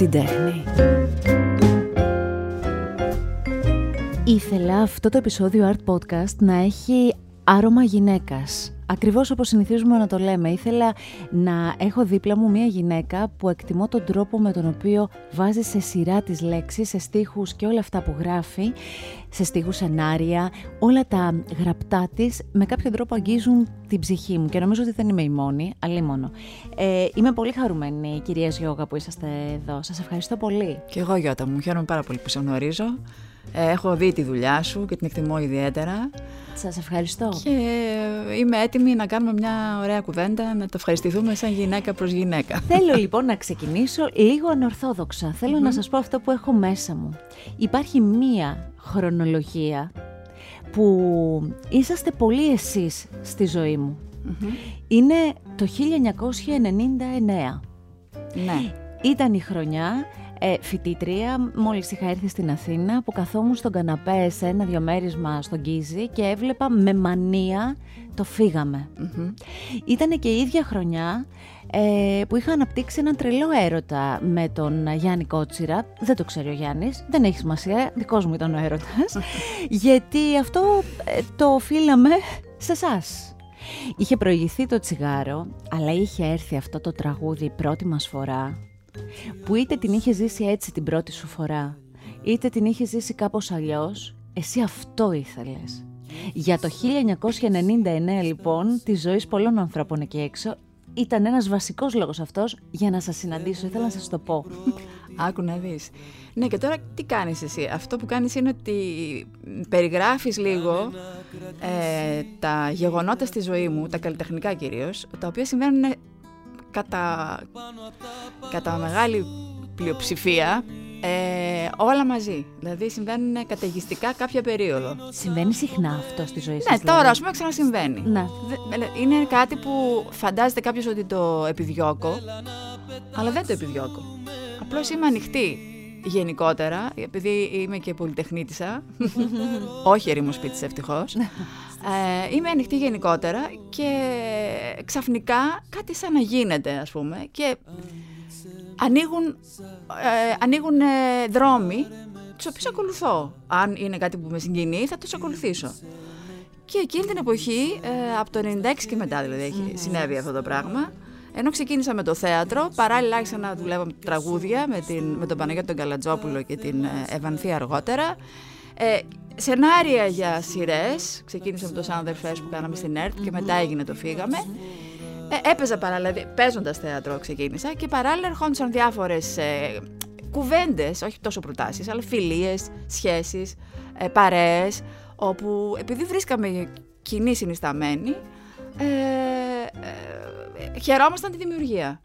την τέχνη. Ήθελα αυτό το επεισόδιο Art Podcast να έχει άρωμα γυναίκας. Ακριβώς όπως συνηθίζουμε να το λέμε, ήθελα να έχω δίπλα μου μια γυναίκα που εκτιμώ τον τρόπο με τον οποίο βάζει σε σειρά τις λέξεις, σε στίχους και όλα αυτά που γράφει, σε στίχους, σενάρια, όλα τα γραπτά της με κάποιο τρόπο αγγίζουν την ψυχή μου και νομίζω ότι δεν είμαι η μόνη, αλλήμωνο. Ε, είμαι πολύ χαρούμενη, κυρία Γιώγα, που είσαστε εδώ. Σας ευχαριστώ πολύ. Και εγώ Γιώτα μου, χαίρομαι πάρα πολύ που σε γνωρίζω. Ε, έχω δει τη δουλειά σου και την εκτιμώ ιδιαίτερα. Σας ευχαριστώ. Και είμαι έτοιμη να κάνουμε μια ωραία κουβέντα, να το ευχαριστηθούμε σαν γυναίκα προς γυναίκα. Θέλω λοιπόν να ξεκινήσω λίγο ανορθόδοξα. να σας πω αυτό που έχω μέσα μου. Υπάρχει μία χρονολογία που είσαστε πολύ εσείς στη ζωή μου. Είναι το 1999. Ναι. Ήταν η χρονιά ε, φοιτήτρια, μόλις είχα έρθει στην Αθήνα, που καθόμουν στον καναπέ σε ένα διαμέρισμα στον Κίζη και έβλεπα με μανία το φυγαμε Ήτανε και η ίδια χρονιά ε, που είχα αναπτύξει έναν τρελό έρωτα με τον Γιάννη Κότσιρα. Δεν το ξέρει ο Γιάννης, δεν έχει σημασία, δικός μου ήταν ο έρωτας. γιατί αυτό ε, το οφείλαμε σε εσάς. Είχε προηγηθεί το τσιγάρο, αλλά είχε έρθει αυτό το τραγούδι πρώτη μας φορά που είτε την είχε ζήσει έτσι την πρώτη σου φορά, είτε την είχε ζήσει κάπως αλλιώς, εσύ αυτό ήθελες. Για το 1999 λοιπόν, της ζωής πολλών ανθρώπων εκεί έξω, ήταν ένας βασικός λόγος αυτός για να σας συναντήσω. Ήθελα να σας το πω. Άκου να δεις. Ναι και τώρα τι κάνεις εσύ; Αυτό που κάνεις είναι ότι περιγράφεις λίγο ε, τα γεγονότα στη ζωή μου, τα καλλιτεχνικά κυρίως, τα οποία συμβαίνουν κατά, κατά μεγάλη πλειοψηφία ε, όλα μαζί. Δηλαδή συμβαίνουν καταιγιστικά κάποια περίοδο. Συμβαίνει συχνά αυτό στη ζωή σας. Ναι, τώρα δηλαδή; ας πούμε ξανασυμβαίνει. Ναι. Είναι κάτι που φαντάζεται κάποιος ότι το επιδιώκω, αλλά δεν το επιδιώκω. Απλώς είμαι ανοιχτή γενικότερα, επειδή είμαι και πολυτεχνίτησα, όχι ερήμος σπίτι ευτυχώς. Ε, είμαι ανοιχτή γενικότερα και ξαφνικά κάτι σαν να γίνεται ας πούμε και ανοίγουν, ε, ανοίγουν ε, δρόμοι τους οποίους ακολουθώ. Αν είναι κάτι που με συγκινεί θα τους ακολουθήσω. Και εκείνη την εποχή, ε, από το 96 και μετά δηλαδή έχει συνέβη αυτό το πράγμα, ενώ ξεκίνησα με το θέατρο, παράλληλα άρχισα να δουλεύω με τραγούδια με, την, με τον Παναγιώτη τον Καλατζόπουλο και την Ευανθία αργότερα. Ε, σενάρια για σειρές. Ξεκίνησα με το Sound Fest που κάναμε στην ΕΡΤ και μετά έγινε το Φύγαμε. Ε, έπαιζα παράλληλα, παίζοντας θέατρο ξεκίνησα και παράλληλα ερχόντουσαν διάφορες ε, κουβέντες, όχι τόσο προτάσεις, αλλά φιλίες, σχέσεις, ε, παρέες, όπου επειδή βρίσκαμε κοινή συνισταμένη, ε, ε, χαιρόμασταν τη δημιουργία.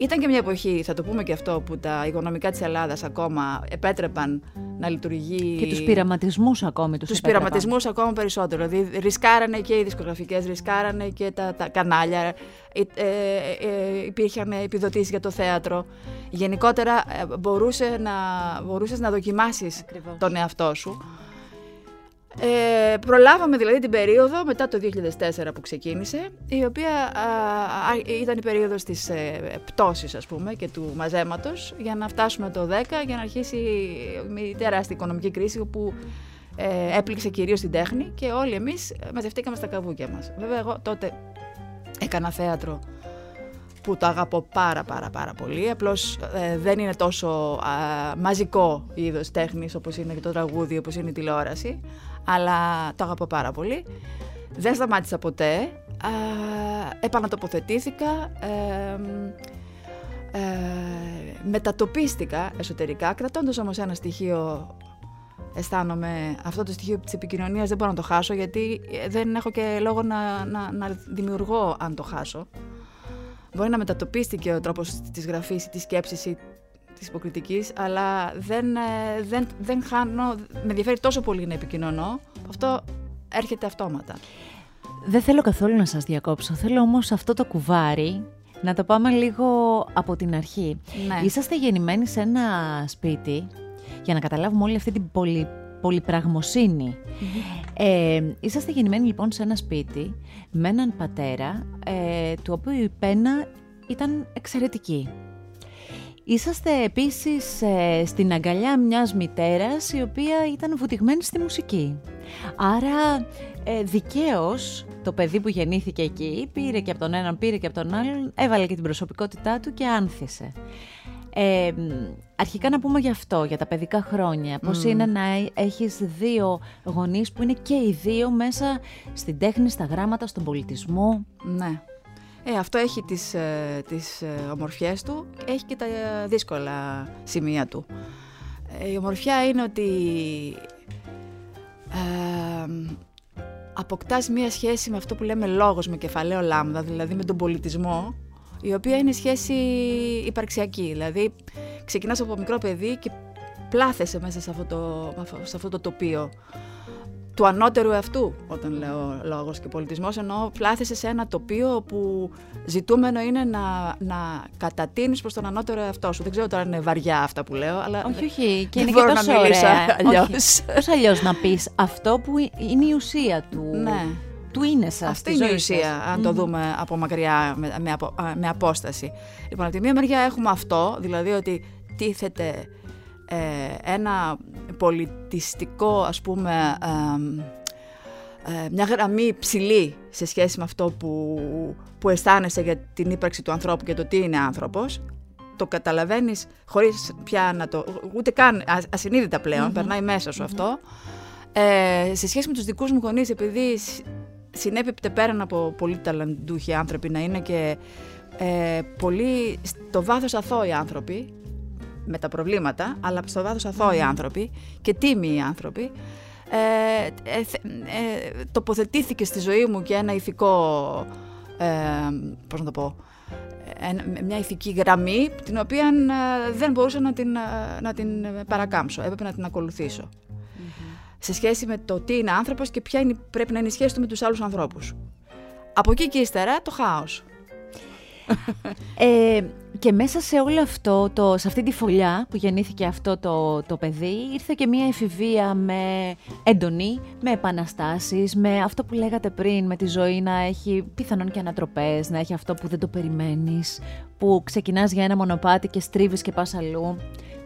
Ήταν και μια εποχή, θα το πούμε και αυτό, που τα οικονομικά της Ελλάδας ακόμα επέτρεπαν να λειτουργεί... Και τους πειραματισμούς ακόμη τους Τους πειραματισμούς ακόμα περισσότερο. Δηλαδή ρισκάρανε και οι δισκογραφικές, ρισκάρανε και τα, τα κανάλια, ε, ε, ε, υπήρχαν επιδοτήσεις για το θέατρο. Γενικότερα ε, μπορούσε να, μπορούσες να δοκιμάσεις τον εαυτό σου. Ε, προλάβαμε δηλαδή την περίοδο μετά το 2004 που ξεκίνησε, η οποία α, ήταν η περίοδος της ε, πτώσης ας πούμε και του μαζέματος για να φτάσουμε το 10 για να αρχίσει μια τεράστια οικονομική κρίση που ε, έπληξε κυρίως την τέχνη και όλοι εμείς μαζευτήκαμε στα καβούκια μας. Βέβαια εγώ τότε έκανα θέατρο που το αγαπώ πάρα πάρα πάρα πολύ. Απλώς ε, δεν είναι τόσο α, μαζικό είδος τέχνης όπως είναι και το τραγούδι, όπως είναι η τηλεόραση αλλά το αγαπώ πάρα πολύ. Δεν σταμάτησα ποτέ. Ε, επανατοποθετήθηκα, ε, ε, μετατοπίστηκα εσωτερικά, κρατώντας όμως ένα στοιχείο αισθάνομαι αυτό το στοιχείο της επικοινωνίας δεν μπορώ να το χάσω γιατί δεν έχω και λόγο να, να, να δημιουργώ αν το χάσω. Μπορεί να μετατοπίστηκε ο τρόπος της γραφής ή της σκέψης ή της υποκριτικής, αλλά δεν, ε, δεν, δεν χάνω, με ενδιαφέρει τόσο πολύ να επικοινωνώ, αυτό έρχεται αυτόματα. Δεν θέλω καθόλου να σας διακόψω, θέλω όμως αυτό το κουβάρι να το πάμε λίγο από την αρχή. Ναι. Είσαστε γεννημένοι σε ένα σπίτι, για να καταλάβουμε όλη αυτή την πολυ, πολυπραγμοσύνη. Ε, είσαστε γεννημένοι λοιπόν σε ένα σπίτι με έναν πατέρα, ε, του οποίου η πένα ήταν εξαιρετική. Είσαστε επίσης ε, στην αγκαλιά μιας μητέρας η οποία ήταν βουτυγμένη στη μουσική. Άρα ε, δικαίως το παιδί που γεννήθηκε εκεί πήρε και από τον έναν, πήρε και από τον άλλον, έβαλε και την προσωπικότητά του και άνθησε. Ε, αρχικά να πούμε γι' αυτό, για τα παιδικά χρόνια. Πώς είναι να έχεις δύο γονείς που είναι και οι δύο μέσα στην τέχνη, στα γράμματα, στον πολιτισμό. Ναι. Ε, αυτό έχει τις, ε, τις ε, ομορφιές του, έχει και τα δύσκολα σημεία του. Ε, η ομορφιά είναι ότι ε, αποκτάς μία σχέση με αυτό που λέμε λόγος, με κεφαλαίο λάμδα, δηλαδή με τον πολιτισμό, η οποία είναι σχέση υπαρξιακή. Δηλαδή, ξεκινάς από μικρό παιδί και πλάθεσαι μέσα σε αυτό το, σε αυτό το τοπίο του ανώτερου εαυτού, όταν λέω λόγος και πολιτισμός, ενώ πλάθεσαι σε ένα τοπίο όπου ζητούμενο είναι να, να κατατείνεις προς τον ανώτερο εαυτό σου. Δεν ξέρω τώρα αν είναι βαριά αυτά που λέω, αλλά όχι, όχι. Και είναι και τόσο ωραία. Αλλιώς. Πώς αλλιώς να πεις αυτό που είναι η ουσία του. Ναι. Του είναι σας, Αυτή είναι η ουσία, αν το δούμε από μακριά, με, με, με απόσταση. Λοιπόν, από τη μία μεριά έχουμε αυτό, δηλαδή ότι τίθεται ε, ένα πολιτιστικό, ας πούμε, ε, μια γραμμή ψηλή σε σχέση με αυτό που, που αισθάνεσαι για την ύπαρξη του ανθρώπου και το τι είναι άνθρωπος. Το καταλαβαίνεις χωρίς πια να το... ούτε καν ασυνείδητα περνάει μέσα σου αυτό. Ε, σε σχέση με τους δικούς μου γονείς, επειδή συνέπιπτε πέραν από πολύ ταλαντούχοι άνθρωποι να είναι και ε, πολύ στο βάθος αθώοι άνθρωποι, με τα προβλήματα, αλλά στο βάθος αθώοι άνθρωποι και τίμοι άνθρωποι, ε, ε, ε, τοποθετήθηκε στη ζωή μου και ένα ηθικό, ε, πώς να το πω, μια ηθική γραμμή την οποία ε, δεν μπορούσα να την, να την παρακάμψω, έπρεπε να την ακολουθησω Σε σχέση με το τι είναι άνθρωπος και ποια είναι, πρέπει να είναι η σχέση του με τους άλλους ανθρώπους. Από εκεί και ύστερα το χάος. Ε, και μέσα σε όλο αυτό, το, σε αυτή τη φωλιά που γεννήθηκε αυτό το, το παιδί, ήρθε και μια εφηβεία με έντονη, με επαναστάσεις, με αυτό που λέγατε πριν, με τη ζωή να έχει πιθανόν και ανατροπές, να έχει αυτό που δεν το περιμένεις, που ξεκινάς για ένα μονοπάτι και στρίβεις και πας αλλού.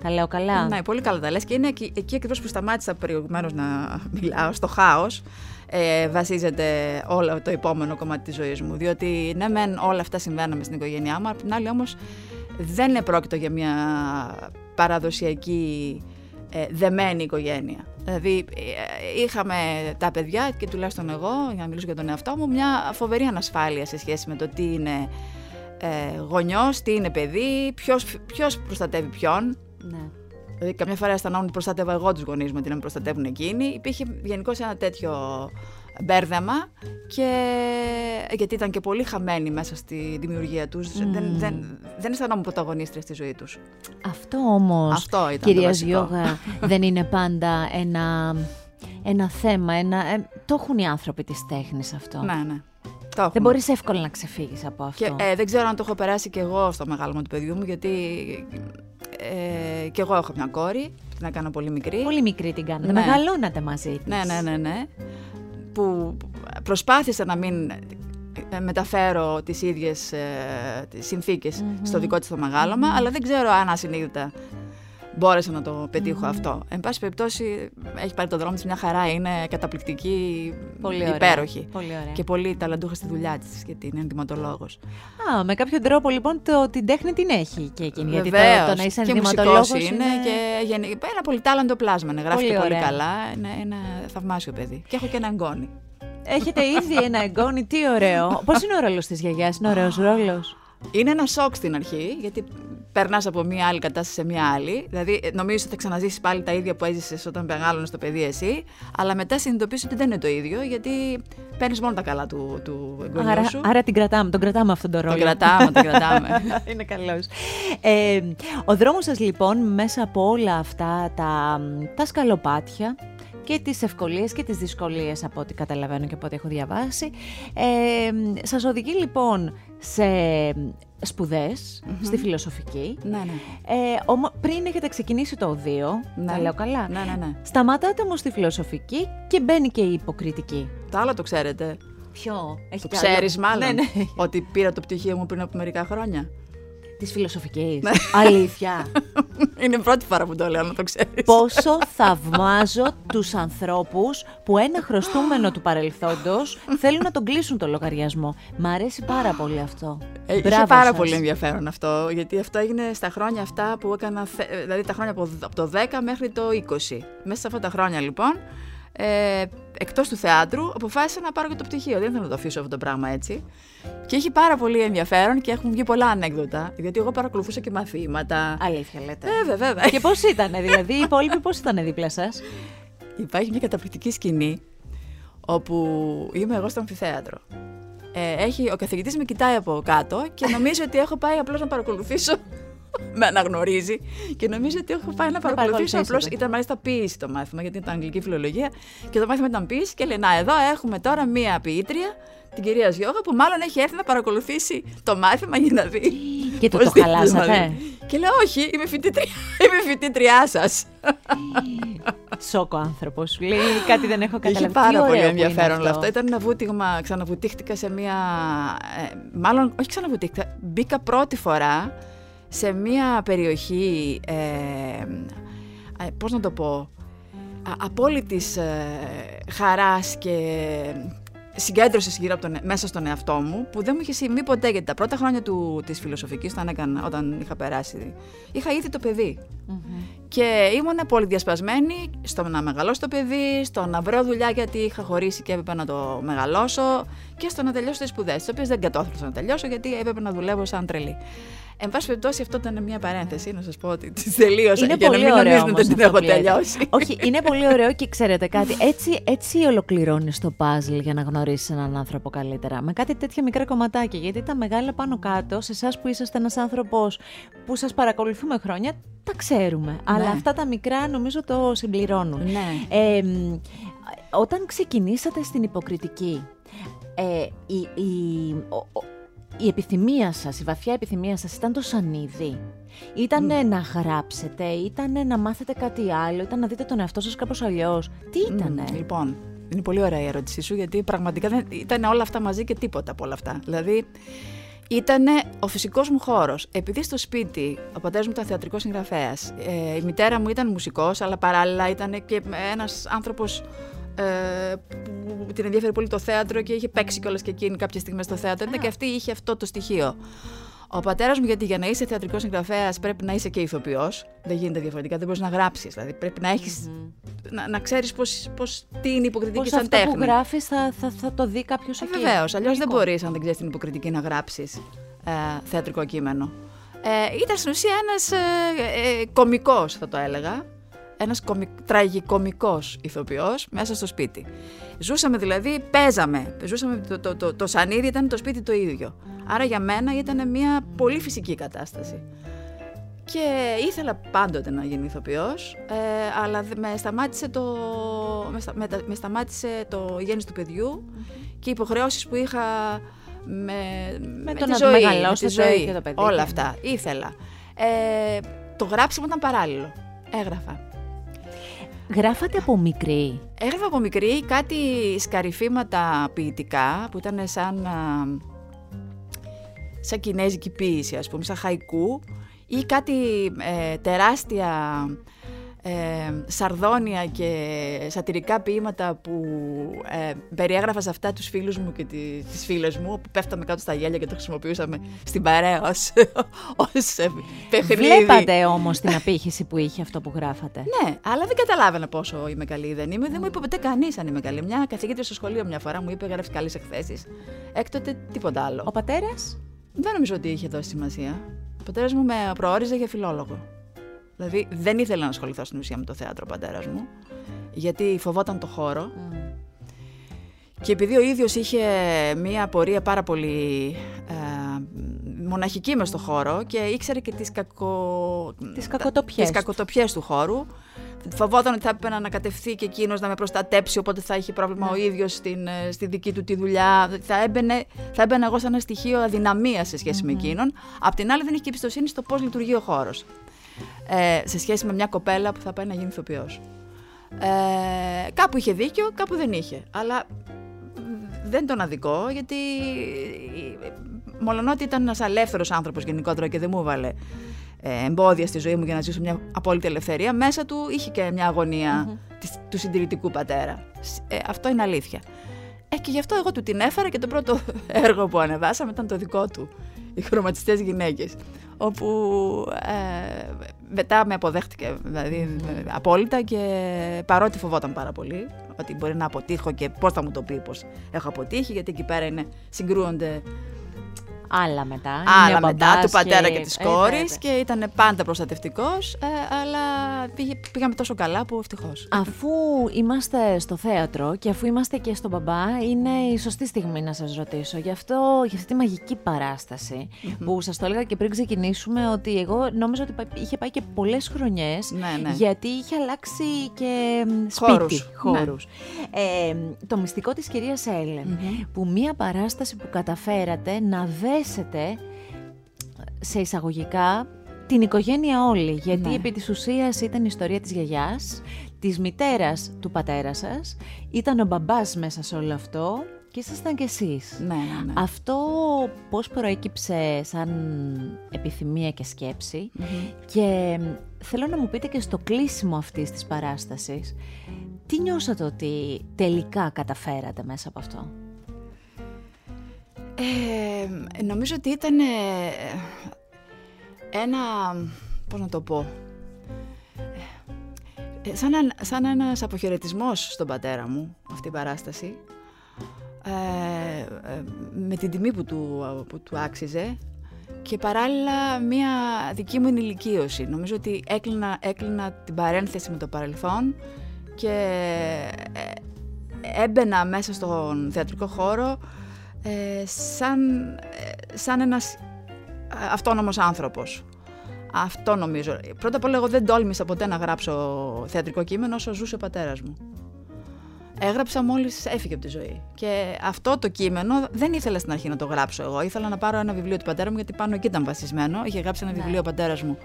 Τα λέω καλά; Ναι, πολύ καλά τα λες και είναι εκεί, εκεί ακριβώς που σταμάτησα προηγουμένως να μιλάω, στο χάος ε, βασίζεται όλο το επόμενο κομμάτι της ζωής μου. Διότι ναι μεν όλα αυτά συμβαίνουν στην οικογένειά μου, απ' την άλλη όμως δεν είναι πρόκειτο για μια παραδοσιακή ε, δεμένη οικογένεια. Δηλαδή ε, είχαμε τα παιδιά και τουλάχιστον εγώ, για να μιλήσω για τον εαυτό μου, μια φοβερή ανασφάλεια σε σχέση με το τι είναι ε, γονιός, τι είναι παιδί, ποιος, ποιος προστατεύει ποιον. Ναι. Δηλαδή, καμιά φορά αισθανόμουν ότι προστατεύω εγώ τους γονείς μου, ότι να με προστατεύουν εκείνοι. Υπήρχε γενικώ ένα τέτοιο μπέρδεμα και γιατί ήταν και πολύ χαμένοι μέσα στη δημιουργία τους. Mm. Δεν, δεν, δεν αισθανόμουν πρωταγωνίστρια στη ζωή τους. Αυτό όμως, κυρία Γιώγα, δεν είναι πάντα ένα, ένα θέμα, ένα, ε, το έχουν οι άνθρωποι της τέχνης αυτό. Ναι, ναι. δεν μπορείς εύκολα να ξεφύγεις από αυτό. Και, ε, δεν ξέρω αν το έχω περάσει και εγώ στο μεγάλο του παιδιού μου, γιατί ε, και εγώ έχω μια κόρη, την έκανα πολύ μικρή. Πολύ μικρή την κάνατε, ναι. μεγαλώνατε μαζί της. Ναι, ναι, ναι, ναι. Που προσπάθησα να μην ε, μεταφέρω τις ίδιες ε, τις συνθηκες στο δικό της το μεγαλωμα αλλά δεν ξέρω αν ασυνείδητα μπόρεσα να το πετύχω αυτό. Εν πάση περιπτώσει, έχει πάρει το δρόμο της μια χαρά. Είναι καταπληκτική, πολύ υπέροχη. Πολύ ωραία. Και πολύ ταλαντούχα στη δουλειά της, γιατί είναι ενδυματολόγος. Α, με κάποιο τρόπο λοιπόν το, την τέχνη την έχει και εκείνη. Βεβαίως, γιατί το, το να είσαι ενδυματολόγος. Είναι, είναι και γενι... ένα πολύ τάλαντο πλάσμα. Ναι, γράφει πολύ, πολύ καλά. Είναι ένα θαυμάσιο παιδί. Και έχω και ένα εγγόνι. Έχετε ήδη ένα εγγόνι, τι ωραίο. Πώς είναι ο ρόλος της γιαγιάς, είναι ωραίος ρόλος; Είναι ένα σοκ στην αρχή, γιατί περνάς από μία άλλη κατάσταση σε μία άλλη. Δηλαδή, ε, νομίζω ότι θα ξαναζήσεις πάλι τα ίδια που έζησες όταν μεγάλωνε το παιδί εσύ. Αλλά μετά συνειδητοποιείς ότι δεν είναι το ίδιο, γιατί παίρνεις μόνο τα καλά του, του εγγονιού άρα, σου. Άρα την κρατάμε, τον κρατάμε αυτόν τον ρόλο. Τον κρατάμε, τον κρατάμε. είναι καλός. Ε, ο δρόμος σας λοιπόν μέσα από όλα αυτά τα, τα σκαλοπάτια και τις ευκολίες και τις δυσκολίες από ό,τι καταλαβαίνω και από ό,τι έχω διαβάσει. Ε, σας οδηγεί λοιπόν σε σπουδες στη φιλοσοφική. Ναι, ναι. Ε, ομο, πριν έχετε ξεκινήσει το οδείο, ναι. τα λέω καλά; Ναι, ναι, ναι. Σταματάτε όμως στη φιλοσοφική και μπαίνει και η υποκριτική. Το άλλο το ξέρετε. Ποιο, έχει Το ξέρεις μάλλον, ναι, ναι. ότι πήρα το πτυχίο μου πριν από μερικά χρόνια; Της φιλοσοφικής. Αλήθεια. Είναι η πρώτη φορά που το λέω, να το ξέρεις. Πόσο θαυμάζω τους ανθρώπους που ένα χρωστούμενο του παρελθόντος θέλουν να τον κλείσουν το λογαριασμό. Μ' αρέσει πάρα πολύ αυτό. Ε, είχε Μπράβο πάρα σας. πολύ ενδιαφέρον αυτό, γιατί αυτό έγινε στα χρόνια αυτά που έκανα, θε- δηλαδή τα χρόνια από, από το 10 μέχρι το 20. Μέσα σε αυτά τα χρόνια λοιπόν, ε, εκτός του θεάτρου, αποφάσισα να πάρω και το πτυχίο. Δεν θέλω να το αφήσω αυτό το πράγμα έτσι. Και έχει πάρα πολύ ενδιαφέρον και έχουν βγει πολλά ανέκδοτα, γιατί εγώ παρακολουθούσα και μαθήματα. Αλήθεια λέτε. Βέβαια, βέβαια. Και πώς ήταν, δηλαδή, οι υπόλοιποι πώς ήταν δίπλα σας; Υπάρχει μια καταπληκτική σκηνή όπου είμαι εγώ στο αμφιθέατρο. Ε, έχει, ο καθηγητής με κοιτάει από κάτω και νομίζω ότι έχω πάει απλώς να παρακολουθήσω. με αναγνωρίζει και νομίζω ότι έχω πάει να παρακολουθήσω. Απλώς παρακολουθήσετε. ήταν μάλιστα ποιήση το μάθημα, γιατί ήταν αγγλική φιλολογία και το μάθημα ήταν ποιήση. Και λέει: Να, εδώ έχουμε τώρα μία ποιήτρια, την κυρία Ζιώγα, που μάλλον έχει έρθει να παρακολουθήσει το μάθημα για να δει. Και του πώς το δείχνει χαλάσατε; μάθημα. Και λέω: Όχι, είμαι φοιτητριά, είμαι φοιτητριά σας. Σόκο άνθρωπος. Σου λέει κάτι δεν έχω καταλάβει. Είχε Τι πάρα ωραίο πολύ που ενδιαφέρον είναι όλο αυτό. Ήταν ένα βούτυγμα, ξαναβουτήχτηκα σε μία. Ε, μάλλον, όχι ξαναβουτήχτηκα. Μπήκα πρώτη φορά σε μία περιοχή. Ε, ε, πώς να το πω. Α, απόλυτης ε, χαράς και συγκέντρωσης γύρω από τον, μέσα στον εαυτό μου που δεν μου είχε συμβεί ποτέ γιατί τα πρώτα χρόνια του, της φιλοσοφικής όταν, έκανα, όταν είχα περάσει είχα ήδη το παιδί και ήμουν πολύ διασπασμένη στο να μεγαλώσω το παιδί, στο να βρω δουλειά γιατί είχα χωρίσει και έπρεπε να το μεγαλώσω και στο να τελειώσω τις σπουδές, τις οποίες δεν κατόρθωσα να τελειώσω γιατί έπρεπε να δουλεύω σαν τρελή. Εν πάση περιπτώσει, αυτό ήταν μια παρένθεση, να σας πω ότι τη τελείωσα Είναι για να πολύ μην ωραίο νομίζουν όμως ότι την αυτό έχω που λέτε. τελειώσει. Όχι, είναι πολύ ωραίο και ξέρετε κάτι. Έτσι, έτσι ολοκληρώνεις το puzzle για να γνωρίσεις έναν άνθρωπο καλύτερα. Με κάτι τέτοια μικρά κομματάκια. Γιατί τα μεγάλα πάνω κάτω, σε εσάς που είσαστε ένας άνθρωπος που σας παρακολουθούμε χρόνια, τα ξέρουμε. Αλλά αυτά τα μικρά νομίζω το συμπληρώνουν. Ναι. Ε, μ, όταν ξεκινήσατε στην υποκριτική, ε, η, η, ο- ο- η επιθυμία σας, η βαθιά επιθυμία σας ήταν το σανίδι. Ήτανε να γράψετε, ήτανε να μάθετε κάτι άλλο, ήταν να δείτε τον εαυτό σας κάπως αλλιώς. Τι ήτανε; Μμ, Λοιπόν, είναι πολύ ωραία η ερώτησή σου γιατί πραγματικά δεν ήταν όλα αυτά μαζί και τίποτα από όλα αυτά. Δηλαδή, ήταν ο φυσικός μου χώρος. Επειδή στο σπίτι ο πατέρας μου ήταν θεατρικός συγγραφέας, ε, η μητέρα μου ήταν μουσικός, αλλά παράλληλα ήταν και ένας άνθρωπος ε, που την ενδιαφέρει πολύ το θέατρο και είχε παίξει κιόλας και εκείνη κάποια στιγμή στο θέατρο. Ήταν και αυτή είχε αυτό το στοιχείο. Ο πατέρας μου, γιατί για να είσαι θεατρικός συγγραφέας πρέπει να είσαι και ηθοποιός. Δεν γίνεται διαφορετικά, δεν μπορείς να γράψεις. Δηλαδή πρέπει να έχεις. να, να ξέρεις πώς, τι είναι υποκριτική Πώς σαν αυτό τέχνη. που γράφεις θα, θα, θα το δει κάποιος εκεί; Βεβαίως. Αλλιώς δεν Λογικό. μπορείς, αν δεν ξέρεις την υποκριτική, να γράψεις ε, θεατρικό κείμενο. Ε, ήταν στην ουσία ένας ε, ε, κωμικό, θα το έλεγα. Ένας τραγικομικός ηθοποιός μέσα στο σπίτι. Ζούσαμε δηλαδή, παίζαμε. Ζούσαμε, το, το, το, το σανίδι ήταν το σπίτι το ίδιο. Άρα για μένα ήταν μια πολύ φυσική κατάσταση. Και ήθελα πάντοτε να γίνω ηθοποιός, ε, αλλά δε- με σταμάτησε, το, με, στα- με, τα- με σταμάτησε το η γέννηση του παιδιού και οι υποχρεώσεις που είχα με, με, το τη να ζωή, με τη μεγαλώσετε ζωή, και το παιδί όλα και- αυτά. Ήθελα. Ε, το γράψιμο ήταν παράλληλο. Έγραφα. Γράφατε από μικρή. Έγραφα από μικρή κάτι σκαριφήματα ποιητικά που ήταν σαν, α, σαν κινέζικη ποίηση, ας πούμε, σαν χαϊκού ή κάτι ε, τεράστια ε, σαρδόνια και σατυρικά ποίηματα που ε, περιέγραφα σε αυτά τους φίλους μου και τις, τις φίλες μου που πέφταμε κάτω στα γέλια και το χρησιμοποιούσαμε στην παρέα ως, ως ε, παιχνίδι. Βλέπατε όμως την απήχηση που είχε αυτό που γράφατε. Ναι, αλλά δεν καταλάβαινα πόσο είμαι καλή ή δεν είμαι. Δεν μου είπε ποτέ κανείς αν είμαι καλή. Μια καθηγήτρια στο σχολείο μια φορά μου είπε: Γράφεις καλές εκθέσεις. Έκτοτε τίποτα άλλο. Ο πατέρας; Δεν νομίζω ότι είχε δώσει σημασία. Ο πατέρας μου με προόριζε για φιλόλογο. Δηλαδή δεν ήθελε να ασχοληθώ στην ουσία με το θέατρο ο πατέρας μου, γιατί φοβόταν το χώρο. Και επειδή ο ίδιος είχε μία πορεία πάρα πολύ ε, μοναχική μες στο χώρο και ήξερε και τις, κακο... Τις κακοτοπιές τις κακοτοπιές του χώρου, φοβόταν ότι θα έπρεπε να ανακατευθεί και εκείνος να με προστατέψει, οπότε θα είχε πρόβλημα ο ίδιος στην, ε, στη δική του τη δουλειά. Θα έμπαινε, θα έμπαινε εγώ σαν ένα στοιχείο αδυναμίας σε σχέση με εκείνον. Απ' την άλλη δεν είχε και εμπιστοσύνη στο πώς λειτουργεί ο χώρος. Ε, σε σχέση με μια κοπέλα που θα πάει να γίνει ηθοποιός. Ε, κάπου είχε δίκιο, κάπου δεν είχε. Αλλά δεν τον αδικό, γιατί μολονότι ήταν ένας ελεύθερος άνθρωπος γενικότερα και δεν μου έβαλε ε, εμπόδια στη ζωή μου για να ζήσω μια απόλυτη ελευθερία, μέσα του είχε και μια αγωνια του συντηρητικού πατέρα. Ε, αυτό είναι αλήθεια. Ε, και γι' αυτό εγώ του την έφερα και το πρώτο έργο που ανεβάσαμε ήταν το δικό του, οι χρωματιστές γυναίκες, όπου ε, μετά με αποδέχτηκε δηλαδή, απόλυτα και παρότι φοβόταν πάρα πολύ ότι μπορεί να αποτύχω και πώς θα μου το πει πώς έχω αποτύχει γιατί εκεί πέρα είναι, συγκρούονται Άλλα μετά. Άλλα μετά, του πατέρα και, και της κόρης ε, και ήταν πάντα προστατευτικός, ε, αλλά πήγε, πήγαμε τόσο καλά που ευτυχώς. Αφού είμαστε στο θέατρο και αφού είμαστε και στον μπαμπά, είναι η σωστή στιγμή να σας ρωτήσω γι' αυτό, για αυτή τη μαγική παράσταση που σας το έλεγα και πριν ξεκινήσουμε ότι εγώ νόμιζα ότι είχε πάει και πολλές χρονιές. Ναι, ναι. Γιατί είχε αλλάξει και σπίτι, χώρους. Ναι. Ε, το μυστικό της κυρίας που μία παράσταση που καταφέρατε να δέσετε σε εισαγωγικά την οικογένεια όλη. Γιατί ναι. επί της ουσίας ήταν η ιστορία της γιαγιάς, της μητέρας του πατέρα σας, ήταν ο μπαμπάς μέσα σε όλο αυτό και ήσασταν κι εσείς. Ναι, ναι, ναι. Αυτό πώς προέκυψε σαν επιθυμία και σκεψη και θέλω να μου πείτε και στο κλείσιμο αυτής της παράστασης, τι νιώσατε ότι τελικά καταφέρατε μέσα από αυτό; Ε, νομίζω ότι ήταν ε, ένα, πώς να το πω, ε, σαν, σαν ένας αποχαιρετισμός στον πατέρα μου, αυτή η παράσταση, ε, με την τιμή που του, που του άξιζε και παράλληλα μία δική μου ενηλικίωση. Νομίζω ότι έκλεινα, έκλεινα την παρένθεση με το παρελθόν και έμπαινα μέσα στον θεατρικό χώρο ε, σαν, ε, σαν ένας ε, αυτόνομος άνθρωπος. Αυτό νομίζω. Πρώτα απ' όλα εγώ δεν τόλμησα ποτέ να γράψω θεατρικό κείμενο όσο ζούσε ο πατέρας μου. Έγραψα μόλις έφυγε από τη ζωή. Και αυτό το κείμενο δεν ήθελα στην αρχή να το γράψω εγώ. Ήθελα να πάρω ένα βιβλίο του πατέρα μου, γιατί πάνω εκεί ήταν βασισμένο. Είχε γράψει ένα ναι. βιβλίο ο πατέρας μου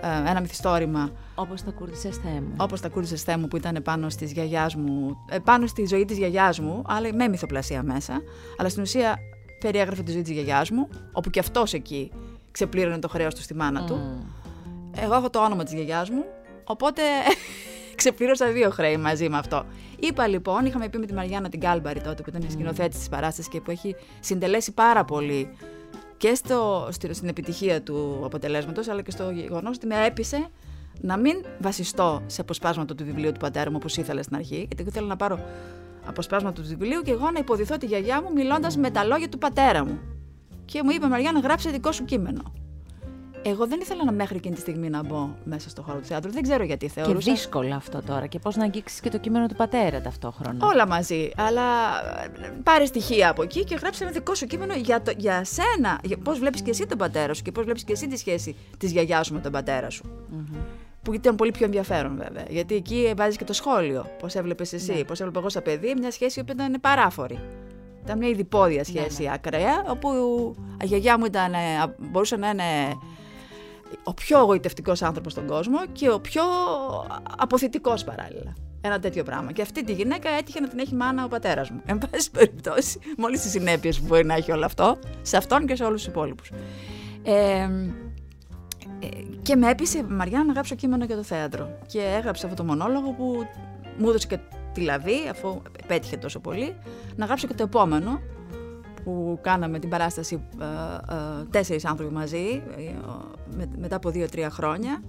ε, ένα μυθιστόρημα. Όπως τα κούρδισες Θεέ μου. Όπως τα κούρδισες Θεέ μου που ήταν πάνω, στις γιαγιάς μου, ε, πάνω στη ζωή της γιαγιάς μου, αλλά με μυθοπλασία μέσα. Αλλά στην ουσία περιέγραφε τη ζωή της γιαγιάς μου, όπου και αυτός εκεί ξεπλήρωνε το χρέος του στη μάνα του. Εγώ έχω το όνομα της γιαγιάς μου, οπότε ξεπλήρωσα δύο χρέη μαζί με αυτό. Είπα λοιπόν, είχαμε πει με τη Μαριάννα την Κάλμπαρη τότε που ήταν η σκηνοθέτης της παράστασης και που έχει συντελέσει πάρα πολύ και στο, στην επιτυχία του αποτελέσματος, αλλά και στο γεγονός ότι με έπεισε να μην βασιστώ σε αποσπάσματα του βιβλίου του πατέρα μου, όπως ήθελα στην αρχή, γιατί εγώ ήθελα να πάρω αποσπάσματα του βιβλίου και εγώ να υποδηθώ τη γιαγιά μου μιλώντας με τα λόγια του πατέρα μου. Και μου είπε, Μαριά, να γράψει δικό σου κείμενο. Εγώ δεν ήθελα να μέχρι εκείνη τη στιγμή να μπω μέσα στο χώρο του θεάτρου. Δεν ξέρω γιατί θεωρούσα. Και δύσκολο αυτό τώρα. Και πώς να αγγίξεις και το κείμενο του πατέρα ταυτόχρονα. Όλα μαζί. Αλλά ε, πάρε στοιχεία από εκεί και γράψε ένα δικό σου κείμενο για, το, για σένα. Πώς βλέπεις και εσύ τον πατέρα σου και πώς βλέπεις και εσύ τη σχέση της γιαγιάς σου με τον πατέρα σου. Mm-hmm. Που ήταν πολύ πιο ενδιαφέρον βέβαια. Γιατί εκεί βάζεις και το σχόλιο. Πώς έβλεπες εσύ, ναι. πώς έβλεπα εγώ σαν παιδί, μια σχέση που ήταν παράφορη. Ήταν μια ειδιπόδια σχέση ναι, ναι. ακραία, όπου η γιαγιά μου ήταν, ε, μπορούσε να είναι ο πιο εγωιτευτικό άνθρωπος στον κόσμο και ο πιο αποθητικός παράλληλα. Ένα τέτοιο πράγμα. Και αυτή τη γυναίκα έτυχε να την έχει μάνα ο πατέρας μου. Εν πάση περιπτώσει, με όλε τι συνέπειες που μπορεί να έχει όλο αυτό, σε αυτόν και σε όλους τους υπόλοιπους. Ε, και με έπεισε η Μαριά να γράψω κείμενο για το θέατρο. Και έγραψε αυτό το μονόλογο που μου έδωσε και τη λαβή, αφού πέτυχε τόσο πολύ, να γράψω και το επόμενο, που κάναμε την παράσταση ε, ε, τέσσερις άνθρωποι μαζί ε, μετά από δύο-τρία χρόνια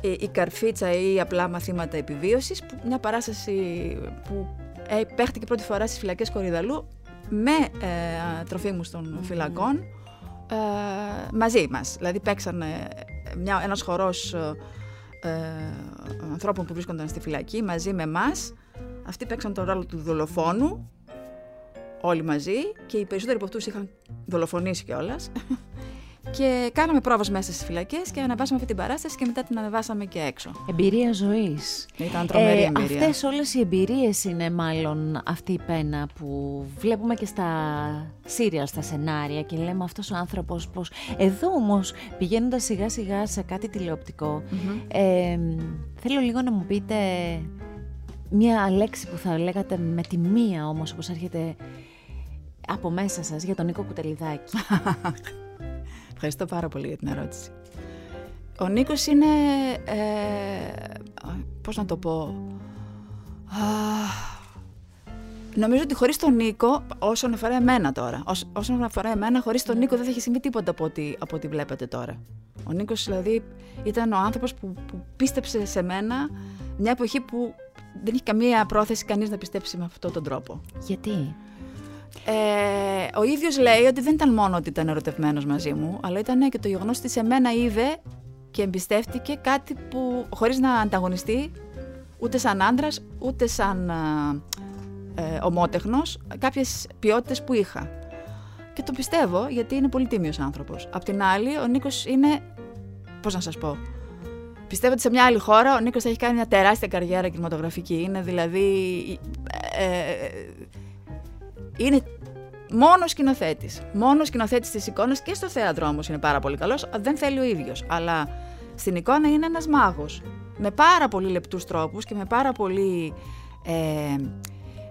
η Καρφίτσα ή απλά μαθήματα επιβίωσης μια παράσταση που παίχτηκε πρώτη φορά στις φυλακές Κορυδαλού με ε, τροφίμους των φυλακών μαζί μας. Δηλαδή παίξαν μια, ένας χορός ανθρώπων που βρίσκονταν στη φυλακή μαζί με μας. Αυτοί παίξαν τον ρόλο του δολοφόνου όλοι μαζί και οι περισσότεροι από αυτούς είχαν δολοφονήσει κιόλας. Και κάναμε πρόβα μέσα στις φυλακές και ανεβάσαμε αυτή την παράσταση και μετά την ανεβάσαμε και έξω. Εμπειρία ζωής. Ήταν τρομερή ε, εμπειρία. Αυτές όλες οι εμπειρίες είναι μάλλον αυτή η πένα που βλέπουμε και στα σύριαλ, στα σενάρια και λέμε αυτός ο άνθρωπος πώ. Εδώ όμως πηγαίνοντας σιγά σιγά σε κάτι ε, θέλω λίγο να μου πείτε μία λέξη που θα λέγατε με τη μία όμως όπως έρχεται από μέσα σας για τον Νίκο Κουτελιδάκη. Ευχαριστώ πάρα πολύ για την ερώτηση. Ο Νίκος είναι, ε, πώς να το πω, νομίζω ότι χωρίς τον Νίκο, όσον αφορά εμένα τώρα, όσον αφορά εμένα, χωρίς τον Νίκο δεν θα έχει συμβεί τίποτα από ό,τι, από ό,τι βλέπετε τώρα. Ο Νίκος δηλαδή ήταν ο άνθρωπος που, που πίστεψε σε μένα μια εποχή που δεν έχει καμία πρόθεση κανείς να πιστέψει με αυτόν τον τρόπο. Γιατί; Ε, ο ίδιος λέει ότι δεν ήταν μόνο ότι ήταν ερωτευμένος μαζί μου, αλλά ήταν και το γεγονός ότι σε μένα είδε και εμπιστεύτηκε κάτι που χωρίς να ανταγωνιστεί ούτε σαν άντρας, ούτε σαν ε, ε ομότεχνος, κάποιες ποιότητες που είχα. Και το πιστεύω γιατί είναι πολύ τίμιος άνθρωπος. Απ' την άλλη, ο Νίκος είναι, πώς να σας πω, πιστεύω ότι σε μια άλλη χώρα ο Νίκος έχει κάνει μια τεράστια καριέρα κινηματογραφική. Είναι δηλαδή, ε, ε είναι μόνο σκηνοθέτης. Μόνο σκηνοθέτης της εικόνας και στο θέατρο όμως είναι πάρα πολύ καλός. Δεν θέλει ο ίδιος. Αλλά στην εικόνα είναι ένας μάγος. Με πάρα πολύ λεπτούς τρόπους και με πάρα πολύ. Ε,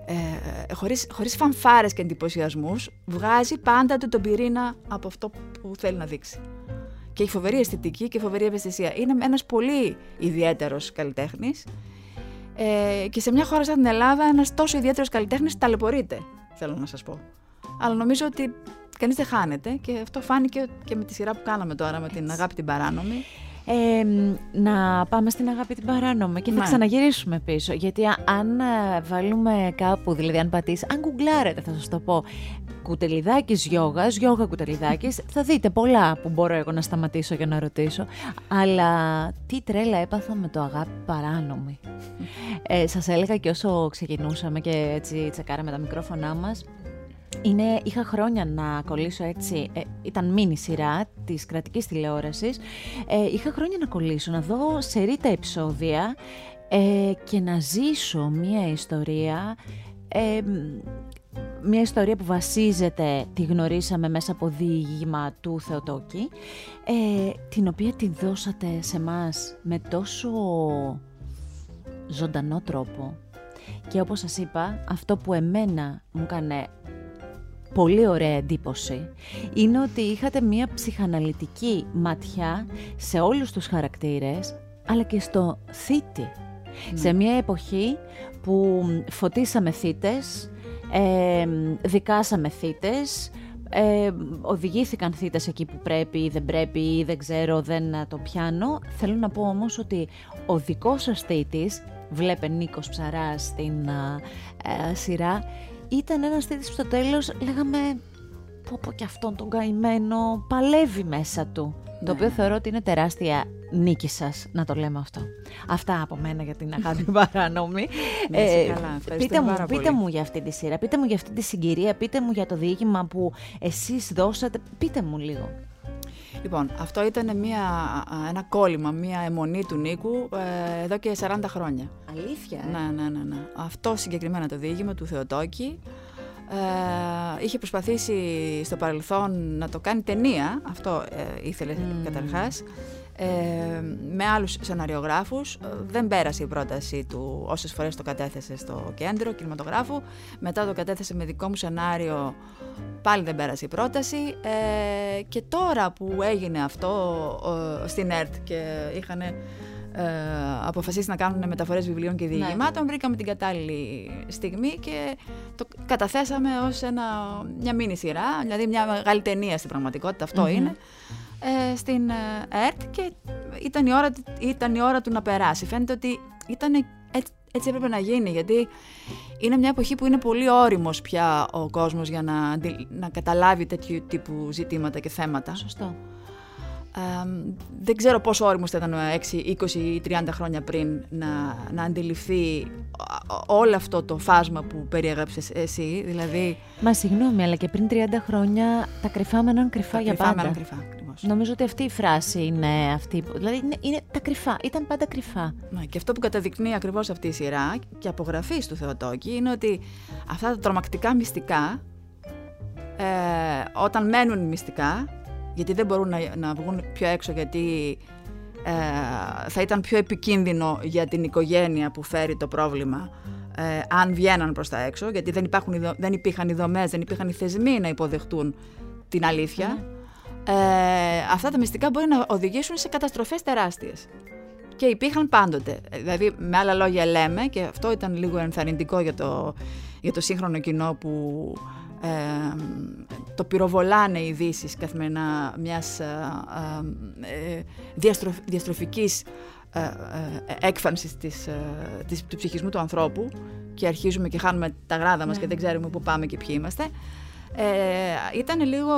ε, χωρίς, χωρίς φανφάρες και εντυπωσιασμούς, βγάζει πάντα του τον πυρήνα από αυτό που θέλει να δείξει. Και έχει φοβερή αισθητική και φοβερή ευαισθησία. Είναι ένας πολύ ιδιαίτερος καλλιτέχνης ε, και σε μια χώρα σαν την Ελλάδα ένας τόσο ιδιαίτερος καλλιτέχνης ταλαιπωρείται, θέλω να σας πω αλλά νομίζω ότι κανείς δεν χάνεται και αυτό φάνηκε και με τη σειρά που κάναμε τώρα με την αγάπη την παράνομη. Ε, να πάμε στην αγάπη την παράνομη και θα ναι. ξαναγυρίσουμε πίσω. Γιατί αν ε, βάλουμε κάπου, δηλαδή αν πατήσει, αν γκουγκλάρετε, θα σας το πω, κουτελιδάκι γιόγας, γιόγα κουτελιδάκι, θα δείτε πολλά που μπορώ εγώ να σταματήσω για να ρωτήσω. Αλλά τι τρέλα έπαθα με το αγάπη παράνομη. Ε, Σας έλεγα και όσο ξεκινούσαμε και έτσι τσεκάραμε τα μικρόφωνά μας, είναι, είχα χρόνια να κολλήσω έτσι, ε, ήταν μίνι σειρά της κρατικής τηλεόρασης, ε, είχα χρόνια να κολλήσω, να δω σε ρίτα επεισόδια ε, και να ζήσω μία ιστορία, ε, μία ιστορία που βασίζεται, τη γνωρίσαμε μέσα από διήγημα του Θεοτόκη, την οποία τη δώσατε σε μας με τόσο ζωντανό τρόπο. Και όπως σας είπα, αυτό που εμένα μου έκανε πολύ ωραία εντύπωση είναι ότι είχατε μία ψυχαναλυτική ματιά σε όλους τους χαρακτήρες αλλά και στο θήτη. Ναι. Σε μια εποχή που φωτίσαμε θύτες, ε, δικάσαμε θύτες, ε, οδηγήθηκαν θύτες εκεί που πρέπει ή δεν πρέπει ή δεν ξέρω, δεν το πιάνω. Θέλω να πω όμως ότι ο δικός σας θήτης, βλέπε Νίκος Ψαράς στην ε, σειρά, ήταν ένας τέτοιος που στο τέλος λέγαμε πω πω και αυτόν τον καημένο παλεύει μέσα του. Το οποίο θεωρώ ότι είναι τεράστια νίκη σας να το λέμε αυτό. Αυτά από μένα για την αγάπη παράνομη. ε, καλά, πείτε, μου, πείτε μου για αυτή τη σειρά, πείτε μου για αυτή τη συγκυρία, πείτε μου για το διήγημα που εσείς δώσατε. Πείτε μου λίγο. Λοιπόν, αυτό ήταν μια, ένα κόλλημα, μια αιμονή του Νίκου ε, εδώ και 40 χρόνια. Αλήθεια. Ε; Ναι, ναι, ναι, ναι. Αυτό συγκεκριμένα το διήγημα του Θεοτόκη. Ε, είχε προσπαθήσει στο παρελθόν να το κάνει ταινία, αυτό ε, ήθελε mm. καταρχάς ε, με άλλους σεναριογράφους. Ε, δεν πέρασε η πρόταση του όσες φορές το κατέθεσε στο κέντρο κινηματογράφου. Μετά το κατέθεσε με δικό μου σενάριο, πάλι δεν πέρασε η πρόταση. Ε, και τώρα που έγινε αυτό ε, στην ΕΡΤ και είχαν ε, αποφασίσει να κάνουν μεταφορές βιβλίων και ναι. διηγημάτων, ναι. βρήκαμε την κατάλληλη στιγμή και το καταθέσαμε ως ένα, μια μίνι σειρά, δηλαδή μια μεγάλη ταινία στην πραγματικότητα, είναι ε, στην ε, ΕΡΤ και ήταν η, ώρα, ήταν η ώρα του να περάσει. Φαίνεται ότι ήταν έτσι, έτσι έπρεπε να γίνει, γιατί είναι μια εποχή που είναι πολύ όριμος πια ο κόσμος για να, να καταλάβει τέτοιου τύπου ζητήματα και θέματα. Σωστό δεν ξέρω πόσο όριμος θα ήταν 6, 20 ή 30 χρόνια πριν να, να αντιληφθεί όλο αυτό το φάσμα που περιέγραψες εσύ, δηλαδή... Μα συγγνώμη, αλλά και πριν 30 χρόνια τα κρυφά μέναν κρυφά τα για κρυφά πάντα. κρυφά, Νομίζω ότι αυτή η φράση είναι αυτή, δηλαδή είναι, είναι τα κρυφά, ήταν πάντα κρυφά. Ναι, και αυτό που καταδεικνύει ακριβώς αυτή η σειρά και απογραφή του Θεοτόκη είναι ότι αυτά τα τρομακτικά μυστικά, ε, όταν μένουν μυστικά, γιατί δεν μπορούν να, να βγουν πιο έξω γιατί ε, θα ήταν πιο επικίνδυνο για την οικογένεια που φέρει το πρόβλημα ε, αν βγαίναν προς τα έξω, γιατί δεν, υπάρχουν, δεν υπήρχαν οι δομές, δεν υπήρχαν οι θεσμοί να υποδεχτούν την αλήθεια. Ε, αυτά τα μυστικά μπορεί να οδηγήσουν σε καταστροφές τεράστιες. Και υπήρχαν πάντοτε. Δηλαδή, με άλλα λόγια λέμε, και αυτό ήταν λίγο ενθαρρυντικό για το, για το σύγχρονο κοινό που ε, το πυροβολάνε οι ειδήσεις καθημερινά μιας ε, ε, διαστροφ, διαστροφικής ε, ε, έκφανσης της, ε, της, του ψυχισμού του ανθρώπου και αρχίζουμε και χάνουμε τα γράδα μας και δεν ξέρουμε πού πάμε και ποιοι είμαστε. Ε, ήταν λίγο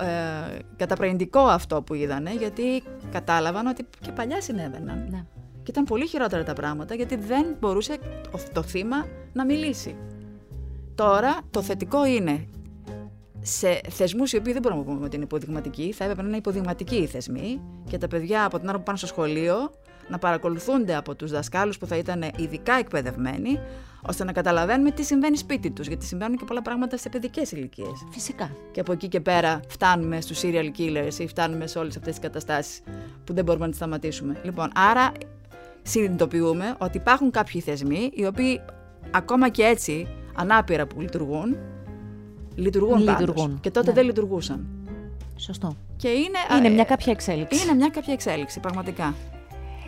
ε, καταπραγητικό αυτό που είδανε γιατί κατάλαβαν ότι και παλιά συνέβαιναν. Ναι. Και ήταν πολύ χειρότερα τα πράγματα γιατί δεν μπορούσε το θύμα να μιλήσει. Τώρα το θετικό είναι σε θεσμούς οι οποίοι δεν μπορούμε να πούμε ότι είναι υποδειγματικοί, θα έπρεπε να είναι υποδειγματικοί οι θεσμοί και τα παιδιά από την ώρα που πάνε στο σχολείο να παρακολουθούνται από τους δασκάλους που θα ήταν ειδικά εκπαιδευμένοι, ώστε να καταλαβαίνουμε τι συμβαίνει σπίτι τους. Γιατί συμβαίνουν και πολλά πράγματα σε παιδικές ηλικίες. Φυσικά. Και από εκεί και πέρα φτάνουμε στους serial killers ή φτάνουμε σε όλες αυτές τις καταστάσεις που δεν μπορούμε να τις σταματήσουμε. Λοιπόν, άρα συνειδητοποιούμε ότι υπάρχουν κάποιοι θεσμοί οι οποίοι ακόμα και έτσι ανάπηρα που λειτουργούν, λειτουργούν, λειτουργούν. Και τότε ναι. δεν λειτουργούσαν. Σωστό. Και είναι, είναι μια κάποια εξέλιξη. Είναι μια κάποια εξέλιξη, πραγματικά.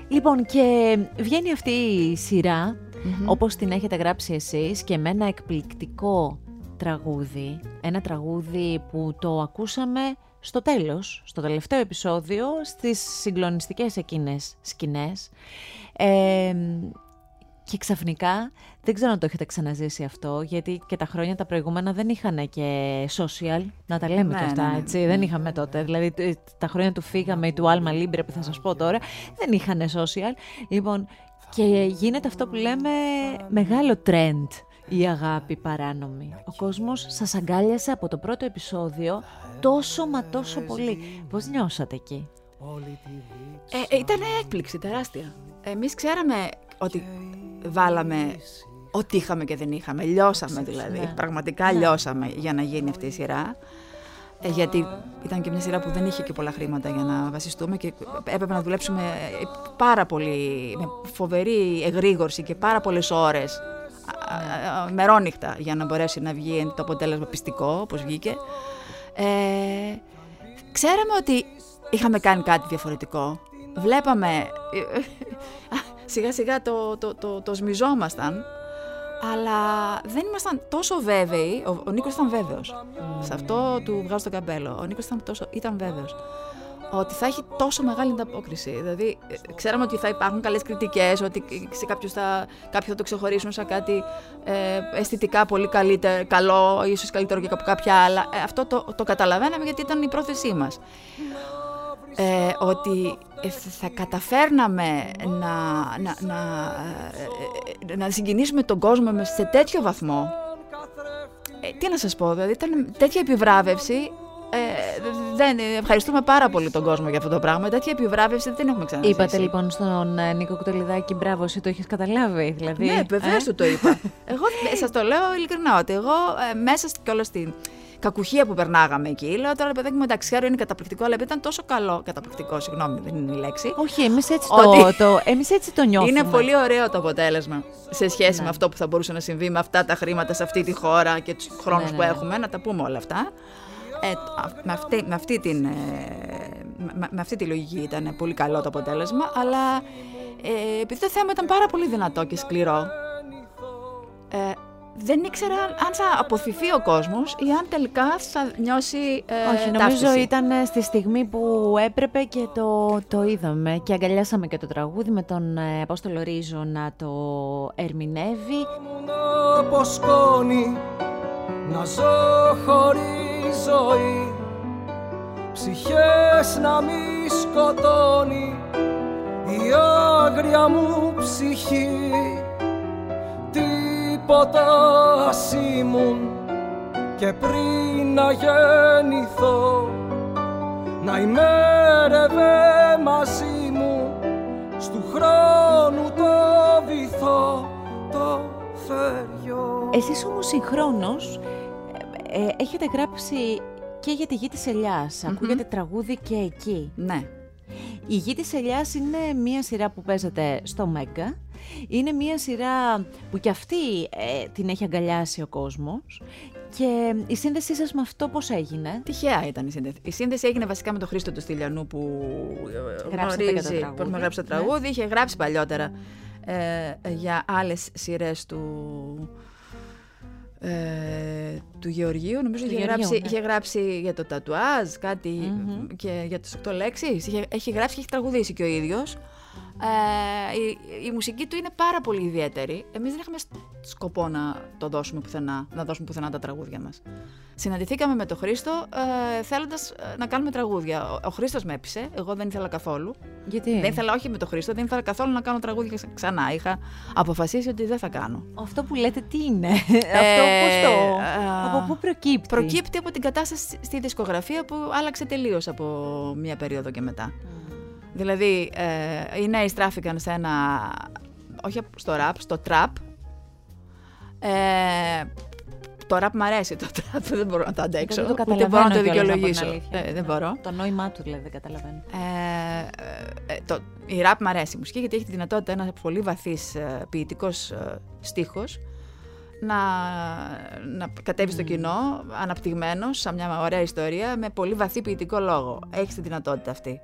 Λοιπόν, και βγαίνει αυτή η σειρά, όπως την έχετε γράψει εσείς, και με ένα εκπληκτικό τραγούδι. Ένα τραγούδι που το ακούσαμε στο τέλος, στο τελευταίο επεισόδιο, στις συγκλονιστικές εκείνες σκηνές. Ε, και ξαφνικά, δεν ξέρω αν το έχετε ξαναζήσει αυτό, γιατί και τα χρόνια τα προηγούμενα δεν είχαν και social, να τα λέμε ναι, και αυτά, ναι, ναι. έτσι, δεν είχαμε τότε. Δηλαδή, τα χρόνια του Φύγαμε ή του Άλμα Λίμπρε που θα σας πω τώρα, δεν είχαν social. Λοιπόν, και γίνεται αυτό που λέμε μεγάλο trend η αγάπη παράνομη. Ο κόσμος σας αγκάλιασε από το πρώτο επεισόδιο τόσο μα τόσο πολύ. Πώς νιώσατε εκεί; Ε, ε ήταν έκπληξη τεράστια. Εμείς ξέραμε ότι βάλαμε ό,τι είχαμε και δεν είχαμε. Λιώσαμε δηλαδή. Ναι. Πραγματικά ναι. λιώσαμε για να γίνει αυτή η σειρά. Ε, γιατί ήταν και μια σειρά που δεν είχε και πολλά χρήματα για να βασιστούμε και έπρεπε να δουλέψουμε πάρα πολύ, με φοβερή εγρήγορση και πάρα πολλές ώρες ναι. μερόνυχτα για να μπορέσει να βγει το αποτέλεσμα πιστικό όπως βγήκε. Ε, ξέραμε ότι είχαμε κάνει κάτι διαφορετικό. Βλέπαμε σιγά σιγά το, το, το, το σμιζόμασταν, αλλά δεν ήμασταν τόσο βέβαιοι. Ο, ο Νίκος ήταν βέβαιος. Σε αυτό του βγάζω το καπέλο. Ο Νίκος ήταν, τόσο, ήταν βέβαιος ότι θα έχει τόσο μεγάλη ανταπόκριση. Δηλαδή, ε, ξέραμε ότι θα υπάρχουν καλές κριτικές, ότι σε κάποιους θα, κάποιοι θα το ξεχωρίσουν σαν κάτι ε, αισθητικά πολύ καλύτερο, καλό, ίσως καλύτερο και από κάποια άλλα. Ε, αυτό το, το καταλαβαίναμε γιατί ήταν η πρόθεσή μας ε, ότι ε, θα καταφέρναμε να, να, να, ε, να συγκινήσουμε τον κόσμο σε τέτοιο βαθμό. Ε, τι να σας πω, δηλαδή ήταν τέτοια επιβράβευση ε, δεν, ευχαριστούμε πάρα πολύ τον κόσμο για αυτό το πράγμα. Τέτοια επιβράβευση δεν έχουμε ξαναζήσει. Είπατε λοιπόν στον Νίκο Κουτελιδάκη, μπράβο, εσύ το έχεις καταλάβει. Δηλαδή, ναι, βεβαίως ε; το είπα. εγώ σας το λέω ειλικρινά ότι εγώ ε, μέσα και όλα στην κακουχία που περνάγαμε εκεί. Λέω τώρα, παιδάκι μου, εντάξει, ξέρω είναι καταπληκτικό, αλλά ήταν τόσο καλό. Καταπληκτικό, συγγνώμη, δεν είναι η λέξη. Όχι, εμείς έτσι, το, το, εμείς έτσι το νιώθουμε. Είναι πολύ ωραίο το αποτέλεσμα σε σχέση ναι. με αυτό που θα μπορούσε να συμβεί με αυτά τα χρήματα σε αυτή τη χώρα και τους χρόνους ναι, που ναι, ναι. έχουμε. Να τα πούμε όλα αυτά. Ε, με, αυτή, με, αυτή την, ε, με, με αυτή τη λογική ήταν πολύ καλό το αποτέλεσμα, αλλά ε, επειδή το θέμα ήταν πάρα πολύ δυνατό και σκληρό, ε, δεν ήξερα αν θα αποθυθεί ο κόσμος ή αν τελικά θα νιώσει ε, Όχι, νομίζω ήταν ε, στη στιγμή που έπρεπε και το, το είδαμε. Και αγκαλιάσαμε και το τραγούδι με τον ε, Απόστολο Ρίζο να το ερμηνεύει. Από σκόνη, να ζω χωρίς ζωή. Ψυχές να μη σκοτώνει η άγρια μου ψυχή τίποτα ας και πριν να γεννηθώ να ημέρευε μαζί μου στου χρόνου το βυθό το θεριό Εσείς όμως συγχρόνως ε, ε, έχετε γράψει και για τη γη της ελιας ακούγεται τραγούδι και εκεί. Ναι. Η Γη της Ελιάς είναι μία σειρά που παίζεται στο Μέγκα. Είναι μία σειρά που κι αυτή ε, την έχει αγκαλιάσει ο κόσμος. Και η σύνδεσή σας με αυτό πώς έγινε; Τυχαία ήταν η σύνδεση. Η σύνδεση έγινε βασικά με τον Χρήστο του Στυλιανού που ε, Γράψατε και το γνωρίζει, τραγούδι. που με γράψει το Ναι. τραγούδι. Είχε γράψει παλιότερα ε, για άλλες σειρές του, ε, του Γεωργίου. Νομίζω Του είχε, Γεωργίου, γράψει, ναι. είχε γράψει για το τατουάζ, κάτι Μμμ. και για τις 8 λέξεις. Είχε, έχει γράψει και έχει τραγουδήσει και ο ίδιος. Ε, η, η μουσική του είναι πάρα πολύ ιδιαίτερη. Εμείς δεν είχαμε σκοπό να το δώσουμε πουθενά, να δώσουμε πουθενά τα τραγούδια μας. Συναντηθήκαμε με τον Χρήστο ε, θέλοντας ε, να κάνουμε τραγούδια. Ο, ο Χρήστος με έπεισε, εγώ δεν ήθελα καθόλου. Γιατί; Δεν ήθελα όχι με τον Χρήστο, δεν ήθελα καθόλου να κάνω τραγούδια ξα- ξανά. Είχα αποφασίσει ότι δεν θα κάνω. αυτό που λέτε τι είναι; αυτό πώς το... ε, από πού προκύπτει; Προκύπτει από την κατάσταση στη δισκογραφία που άλλαξε τελείως από μία περίοδο και μετά. Δηλαδή, ε, οι νέοι στράφηκαν σε ένα. Όχι στο ραπ, στο τραπ. Ε, το ραπ μ' αρέσει το τραπ, δεν μπορώ να το αντέξω. Δεν το ούτε μπορώ να το καταλαβαίνω κιόλας, να πω την δικαιολογήσω. αλήθεια. Ε, δεν μπορώ. Το νόημά του δηλαδή δεν καταλαβαίνω. Ε, ε, το, η ραπ μ' αρέσει η μουσική γιατί έχει τη δυνατότητα ένας πολύ βαθύς ε, ποιητικός ε, στίχος να, να κατέβει στο κοινό αναπτυγμένος σαν μια ωραία ιστορία με πολύ βαθύ ποιητικό λόγο. Έχεις τη δυνατότητα αυτή.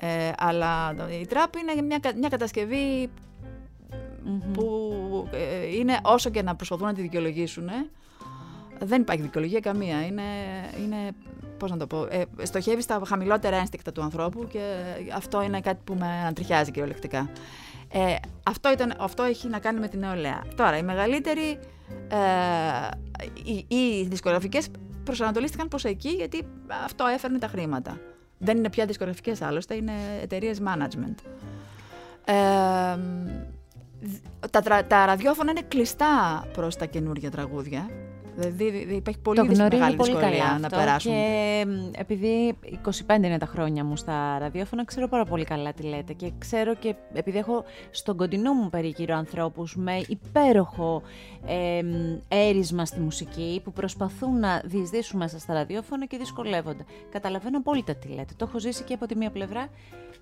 Ε, αλλά το- η τραπ είναι μια, κα- μια κατασκευή Μμμ. που ε, είναι όσο και να προσπαθούν να τη δικαιολογήσουν ε, δεν υπάρχει δικαιολογία καμία. Είναι, είναι πώς να το πω, ε, στοχεύεις στα χαμηλότερα ένστικτα του ανθρώπου και αυτό είναι κάτι που με ανατριχιάζει κυριολεκτικά. Ε, αυτό, ήταν, αυτό έχει να κάνει με την νεολαία. Τώρα, οι μεγαλύτεροι, ε, οι, οι δισκογραφικές προσανατολίστηκαν προς εκεί γιατί αυτό έφερνε τα χρήματα. Δεν είναι πια δισκογραφικές άλλωστε, είναι εταιρείες management. Ε, τα, τρα- τα ραδιόφωνα είναι κλειστά προς τα καινούργια τραγούδια. Δηλαδή δι- υπάρχει πολύ το δυσ- γνωρίζω μεγάλη πολύ δυσκολία καλά να αυτό περάσουν. και μ, επειδή 25 είναι τα χρόνια μου στα ραδιόφωνα, ξέρω πάρα πολύ καλά τι λέτε και ξέρω και επειδή έχω στον κοντινό μου περίγυρο ανθρώπους με υπέροχο ε, μ, έρισμα στη μουσική που προσπαθούν να διεισδύσουν μέσα στα ραδιόφωνα και δυσκολεύονται. Καταλαβαίνω απόλυτα τι λέτε. Το έχω ζήσει και από τη μία πλευρά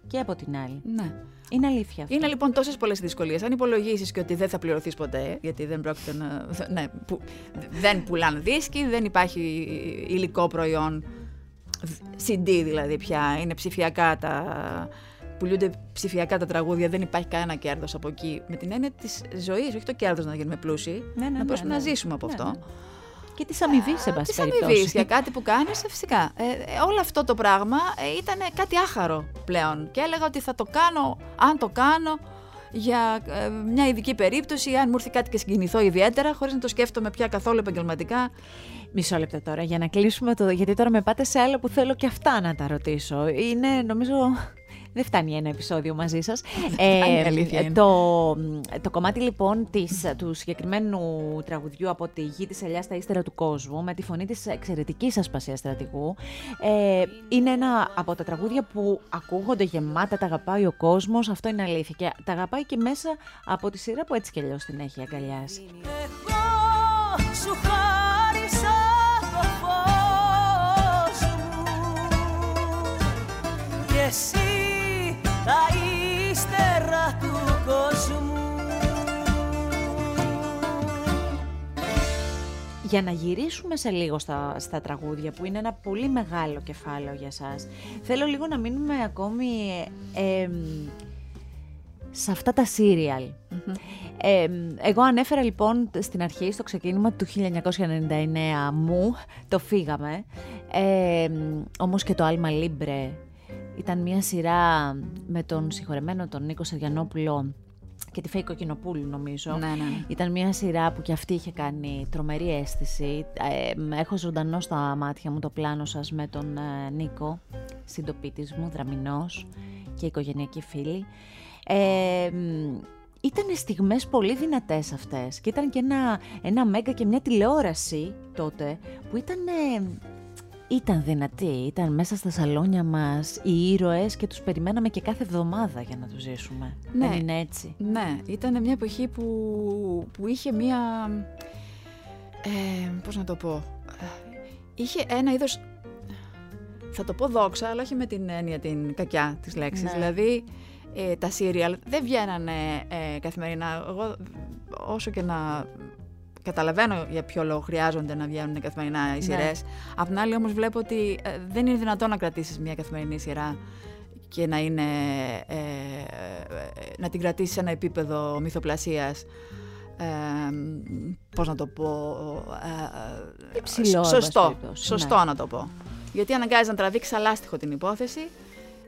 και από την άλλη. Ναι. Είναι αλήθεια αυτό. Είναι λοιπόν τόσες πολλές δυσκολίες. Αν υπολογίσεις και ότι δεν θα πληρωθείς ποτέ, γιατί δεν πρόκειται να. Ναι, που, δεν πουλάνε δίσκοι, δεν υπάρχει υλικό προϊόν. CD δηλαδή πια. Είναι ψηφιακά τα. Πουλούνται ψηφιακά τα τραγούδια, δεν υπάρχει κανένα κέρδος από εκεί. Με την έννοια της ζωής, όχι το κέρδος να γίνουμε πλούσιοι, Ναι, ναι, να ναι, μπορούμε ναι. να ζήσουμε από Ναι, αυτό. ναι. Και τη αμοιβή, σε πάση Τη αμοιβή περιπτώσει. για κάτι που κάνεις, φυσικά. Ε, ε, όλο αυτό το πράγμα ε, ήταν κάτι άχαρο πλέον. Και έλεγα ότι θα το κάνω, αν το κάνω, για ε, μια ειδική περίπτωση, αν μου έρθει κάτι και συγκινηθώ ιδιαίτερα, χωρίς να το σκέφτομαι πια καθόλου επαγγελματικά. Μισό λεπτό τώρα για να κλείσουμε το. Γιατί τώρα με πάτε σε άλλα που θέλω και αυτά να τα ρωτήσω. Είναι, νομίζω. Δεν φτάνει ένα επεισόδιο μαζί σας. φτάνει, η αλήθεια είναι. το, το κομμάτι λοιπόν της, του συγκεκριμένου τραγουδιού από τη γη της Ελιάς στα ύστερα του κόσμου, με τη φωνή της εξαιρετικής Ασπασίας Στρατηγού, ε, είναι ένα από τα τραγούδια που ακούγονται γεμάτα, τα αγαπάει ο κόσμος. Αυτό είναι αλήθεια. Και τα αγαπάει και μέσα από τη σειρά που έτσι κι αλλιώς την έχει αγκαλιάσει. Εγώ σου χάρισα το φως μου και εσύ τα ύστερα του κόσμου. Για να γυρίσουμε σε λίγο στα, στα τραγούδια που είναι ένα πολύ μεγάλο κεφάλαιο για σας θέλω λίγο να μείνουμε ακόμη ε, εμ, σε αυτά τα σύριαλ. Εμ, εγώ ανέφερα λοιπόν στην αρχή στο ξεκίνημα του 1999 μου, το φύγαμε, ε, όμως και το Alma Libre ήταν μια σειρά με τον συγχωρεμένο τον Νίκο Σαριανόπουλο και τη Φέη Κοκκινοπούλου νομίζω. Ναι, ναι, ναι. Ήταν μια σειρά που και αυτή είχε κάνει τρομερή αίσθηση. Ε, έχω ζωντανό στα μάτια μου το πλάνο σας με τον ε, Νίκο, συντοπίτης μου, δραμινός και οικογενειακοί φίλοι. Ε, ήταν στιγμές πολύ δυνατές αυτές και ήταν και ένα, ένα μέγα και μια τηλεόραση τότε που ήταν, ε, ήταν δυνατή. Ήταν μέσα στα σαλόνια μας οι ήρωες και τους περιμέναμε και κάθε εβδομάδα για να τους ζήσουμε. Ναι. Δεν είναι έτσι; Ναι, ήταν μια εποχή που, που είχε μια. Ε, πώς να το πω. ε, Είχε ένα είδος θα το πω δόξα, αλλά όχι με την έννοια την κακιά της λέξης. Ναι. Δηλαδή, ε, τα σύριαλ δεν βγαίνανε ε, καθημερινά. Εγώ όσο και να καταλαβαίνω για ποιο λόγο χρειάζονται να βγαίνουν καθημερινά οι σειρές. Απ' την άλλη όμως βλέπω ότι ε, δεν είναι δυνατόν να κρατήσεις μια καθημερινή σειρά και να, είναι, ε, ε, να την κρατήσεις σε ένα επίπεδο μυθοπλασίας ε, πώς να το πω ε, ε, Υψηλό, εν πάση σωστό, περιπτώσει, σωστό ναι. να το πω γιατί αναγκάζει να τραβήξεις αλάστιχο την υπόθεση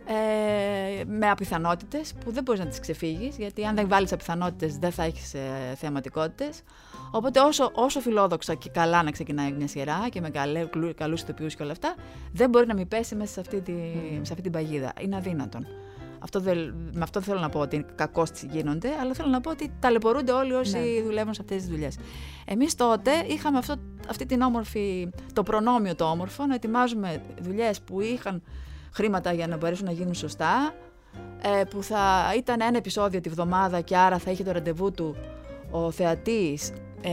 ε, με απιθανότητες που δεν μπορείς να τις ξεφύγεις γιατί αν δεν βάλεις απιθανότητες δεν θα έχεις ε, θεαματικότητες οπότε όσο, όσο φιλόδοξα και καλά να ξεκινάει μια σειρά και με καλέ, κλου- καλούς ηθοποιούς και όλα αυτά δεν μπορεί να μην πέσει μέσα σε αυτή, τη, σε αυτή την παγίδα είναι αδύνατον αυτό δεν, με αυτό δεν θέλω να πω ότι κακώς γίνονται, αλλά θέλω να πω ότι ταλαιπωρούνται όλοι όσοι Ναι. δουλεύουν σε αυτές τις δουλειές. Εμείς τότε είχαμε αυτό, αυτή την όμορφη, το προνόμιο το όμορφο, να ετοιμάζουμε δουλειές που είχαν χρήματα για να μπορέσουν να γίνουν σωστά, ε, που θα ήταν ένα επεισόδιο τη βδομάδα και άρα θα είχε το ραντεβού του ο θεατής, ε,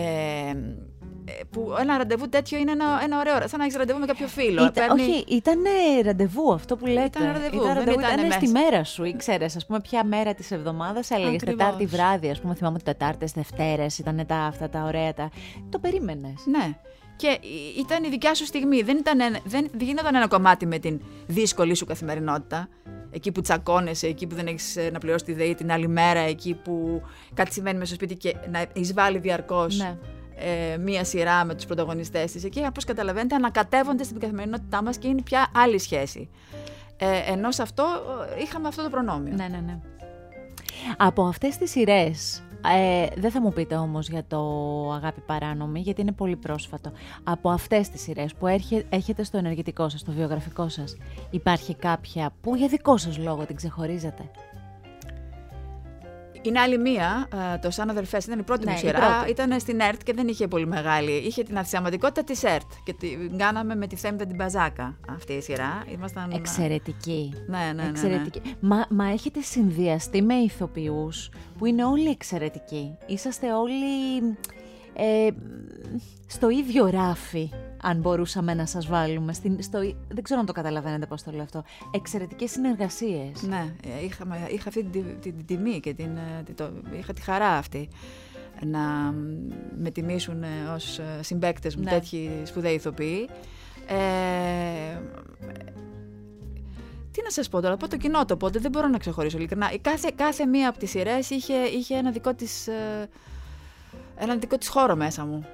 ε, που ένα ραντεβού τέτοιο είναι ένα, ένα ωραίο, σαν να έχεις ραντεβού με κάποιο φίλο. Ήταν, Παίρνει- Όχι, ήταν ραντεβού αυτό που λέτε. Ήταν ραντεβού, Ήταν δεν ραντεβού, ήτανε ήταν μέσα. στη μέρα σου. Ήξερε, ας πούμε, ποια μέρα της εβδομάδας έλεγες Ακριβώς. Τετάρτη βράδυ. Α πούμε, θυμάμαι ότι Τετάρτες, Δευτέρες ήταν τα, αυτά τα ωραία. Τα... Το περίμενες. Ναι. Και η- ήταν η δικιά σου στιγμή. Δεν, ήταν ένα, δεν, δεν γινόταν ένα κομμάτι με την δύσκολη σου καθημερινότητα. Εκεί που τσακώνεσαι, εκεί που δεν έχεις να πληρώσεις τη ΔΕΗ την άλλη μέρα, εκεί που κάτι συμβαίνει μέσα στο σπίτι και να εισβάλλει διαρκώς Ναι. ε, μία σειρά με τους πρωταγωνιστές της. Εκεί, όπως καταλαβαίνετε, ανακατεύονται στην καθημερινότητά μας και είναι πια άλλη σχέση. Ε, ενώ σε αυτό ε, είχαμε αυτό το προνόμιο. Ναι, ναι, ναι. Από αυτές τις σειρές. Ε, δεν θα μου πείτε όμως για το Αγάπη Παράνομη, γιατί είναι πολύ πρόσφατο. Από αυτές τις σειρές που έρχε- έχετε στο ενεργητικό σας, στο βιογραφικό σας, υπάρχει κάποια που για δικό σας λόγο την ξεχωρίζετε; Είναι άλλη μία, ε, το Σαν Αδελφές. Ήταν η πρώτη Ναι, μου η σειρά. πρώτη. Ήταν στην ΕΡΤ και δεν είχε πολύ μεγάλη. Είχε την αθιαματικότητα της ΕΡΤ. Και την κάναμε με τη Θέμητα την Μπαζάκα αυτή η σειρά. Ήμασταν. Εξαιρετική. Ναι, ναι, ναι. ναι. Εξαιρετική. Μα, μα έχετε συνδυαστεί με ηθοποιούς που είναι όλοι εξαιρετικοί. Είσαστε όλοι ε, στο ίδιο ράφι, αν μπορούσαμε να σας βάλουμε. Στην, στο, ί- δεν ξέρω αν το καταλαβαίνετε πώς το λέω αυτό. Εξαιρετικές συνεργασίες. Ναι, ε, είχαμε, είχα αυτή την, την, την τιμή και την, ε, τη- το, είχα τη χαρά αυτή να μ, με τιμήσουν ε, ως ε, συμπαίκτες μου Ναι. τέτοιοι σπουδαίοι ηθοποιοί. Ε, τι να σας πω τώρα, πω το κοινό το οπότε δεν μπορώ να ξεχωρίσω ειλικρινά. Η Κάθε, κάθε μία από τις σειρές είχε, είχε ένα δικό της, ε, ένα δικό της χώρο μέσα μου.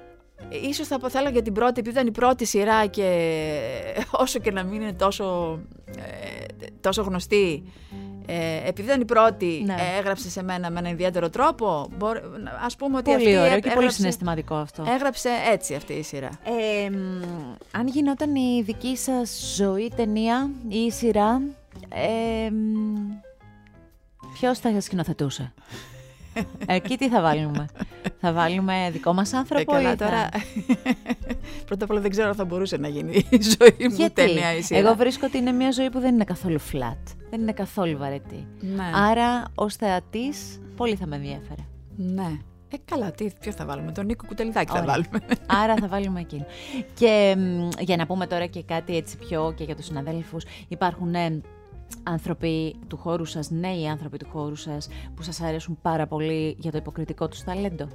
Ε, Ίσως θα, πω- θα έλεγα για την πρώτη, επειδή ήταν η πρώτη σειρά και όσο και να μην είναι τόσο, ε, τόσο γνωστή, ε, επειδή ήταν η πρώτη, Ναι. ε, έγραψε σε μένα με έναν ιδιαίτερο τρόπο. Μπορώ, ας πούμε ότι αυτή Πολύ ωραίο έ- και πολύ έγραψε, συναισθηματικό αυτό. έγραψε έτσι αυτή η σειρά. Ε, μ, αν γινόταν η δική σας ζωή ταινία ή σειρά, ε, μ, ποιος θα σκηνοθετούσε; Εκεί τι θα βάλουμε; θα βάλουμε δικό μας άνθρωπο Ε, καλά, ή θα... τώρα. Πρώτα απ' όλα δεν ξέρω αν θα μπορούσε να γίνει η ζωή μου Γιατί; ταινία ή σειρά. εγώ βρίσκω ότι είναι μια ζωή που δεν είναι καθόλου flat. Δεν είναι καθόλου βαρετή. Ναι. Άρα ως θεατής πολύ θα με ενδιαφέρε. ναι. Ε, καλά, τι, ποιο θα βάλουμε, τον Νίκο Κουτελιδάκη θα Ωραία. βάλουμε. Άρα θα βάλουμε εκείνο. Και μ, για να πούμε τώρα και κάτι έτσι πιο και για τους συναδέλφους, υπάρχουν ε, άνθρωποι του χώρου σας, νέοι άνθρωποι του χώρου σας, που σας αρέσουν πάρα πολύ για το υποκριτικό τους ταλέντο.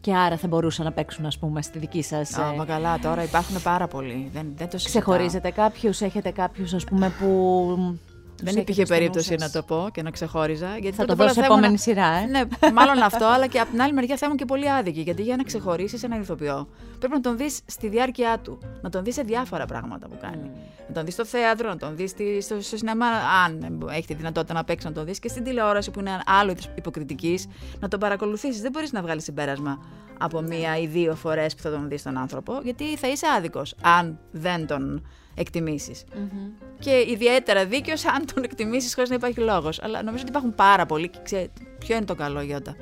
Και άρα θα μπορούσαν να παίξουν, ας πούμε, στη δική σας... Α, ε, μα καλά, τώρα υπάρχουν πάρα πολλοί. Δεν, δεν το συζητάω. Ξεχωρίζετε κάποιους, έχετε κάποιους, ας πούμε, που... τους Δεν έχετε υπήρχε στο νου περίπτωση σας. να το πω και να ξεχώριζα. Γιατί Θα τότε το όλα δώσω θα ήμουν- επόμενη σειρά, ε. Ναι, μάλλον αυτό, αλλά και από την άλλη μεριά θα ήμουν και πολύ άδικη. Γιατί για να ξεχωρίσει έναν ηθοποιό, πρέπει να τον δεις στη διάρκεια του. Να τον δεις σε διάφορα πράγματα που κάνει. Να τον δεις στο θέατρο, να τον δεις στο, στο σινεμά, αν έχει τη δυνατότητα να παίξει, να τον δεις και στην τηλεόραση που είναι ένα άλλο είδος υποκριτικής, να τον παρακολουθήσεις. Δεν μπορείς να βγάλεις συμπέρασμα από μία ή δύο φορές που θα τον δεις τον άνθρωπο, γιατί θα είσαι άδικος αν δεν τον εκτιμήσεις. Και ιδιαίτερα δίκαιος αν τον εκτιμήσεις χωρίς να υπάρχει λόγος. Αλλά νομίζω ότι υπάρχουν πάρα πολλοί και ξέρετε ποιο είναι το καλό Γιώτα;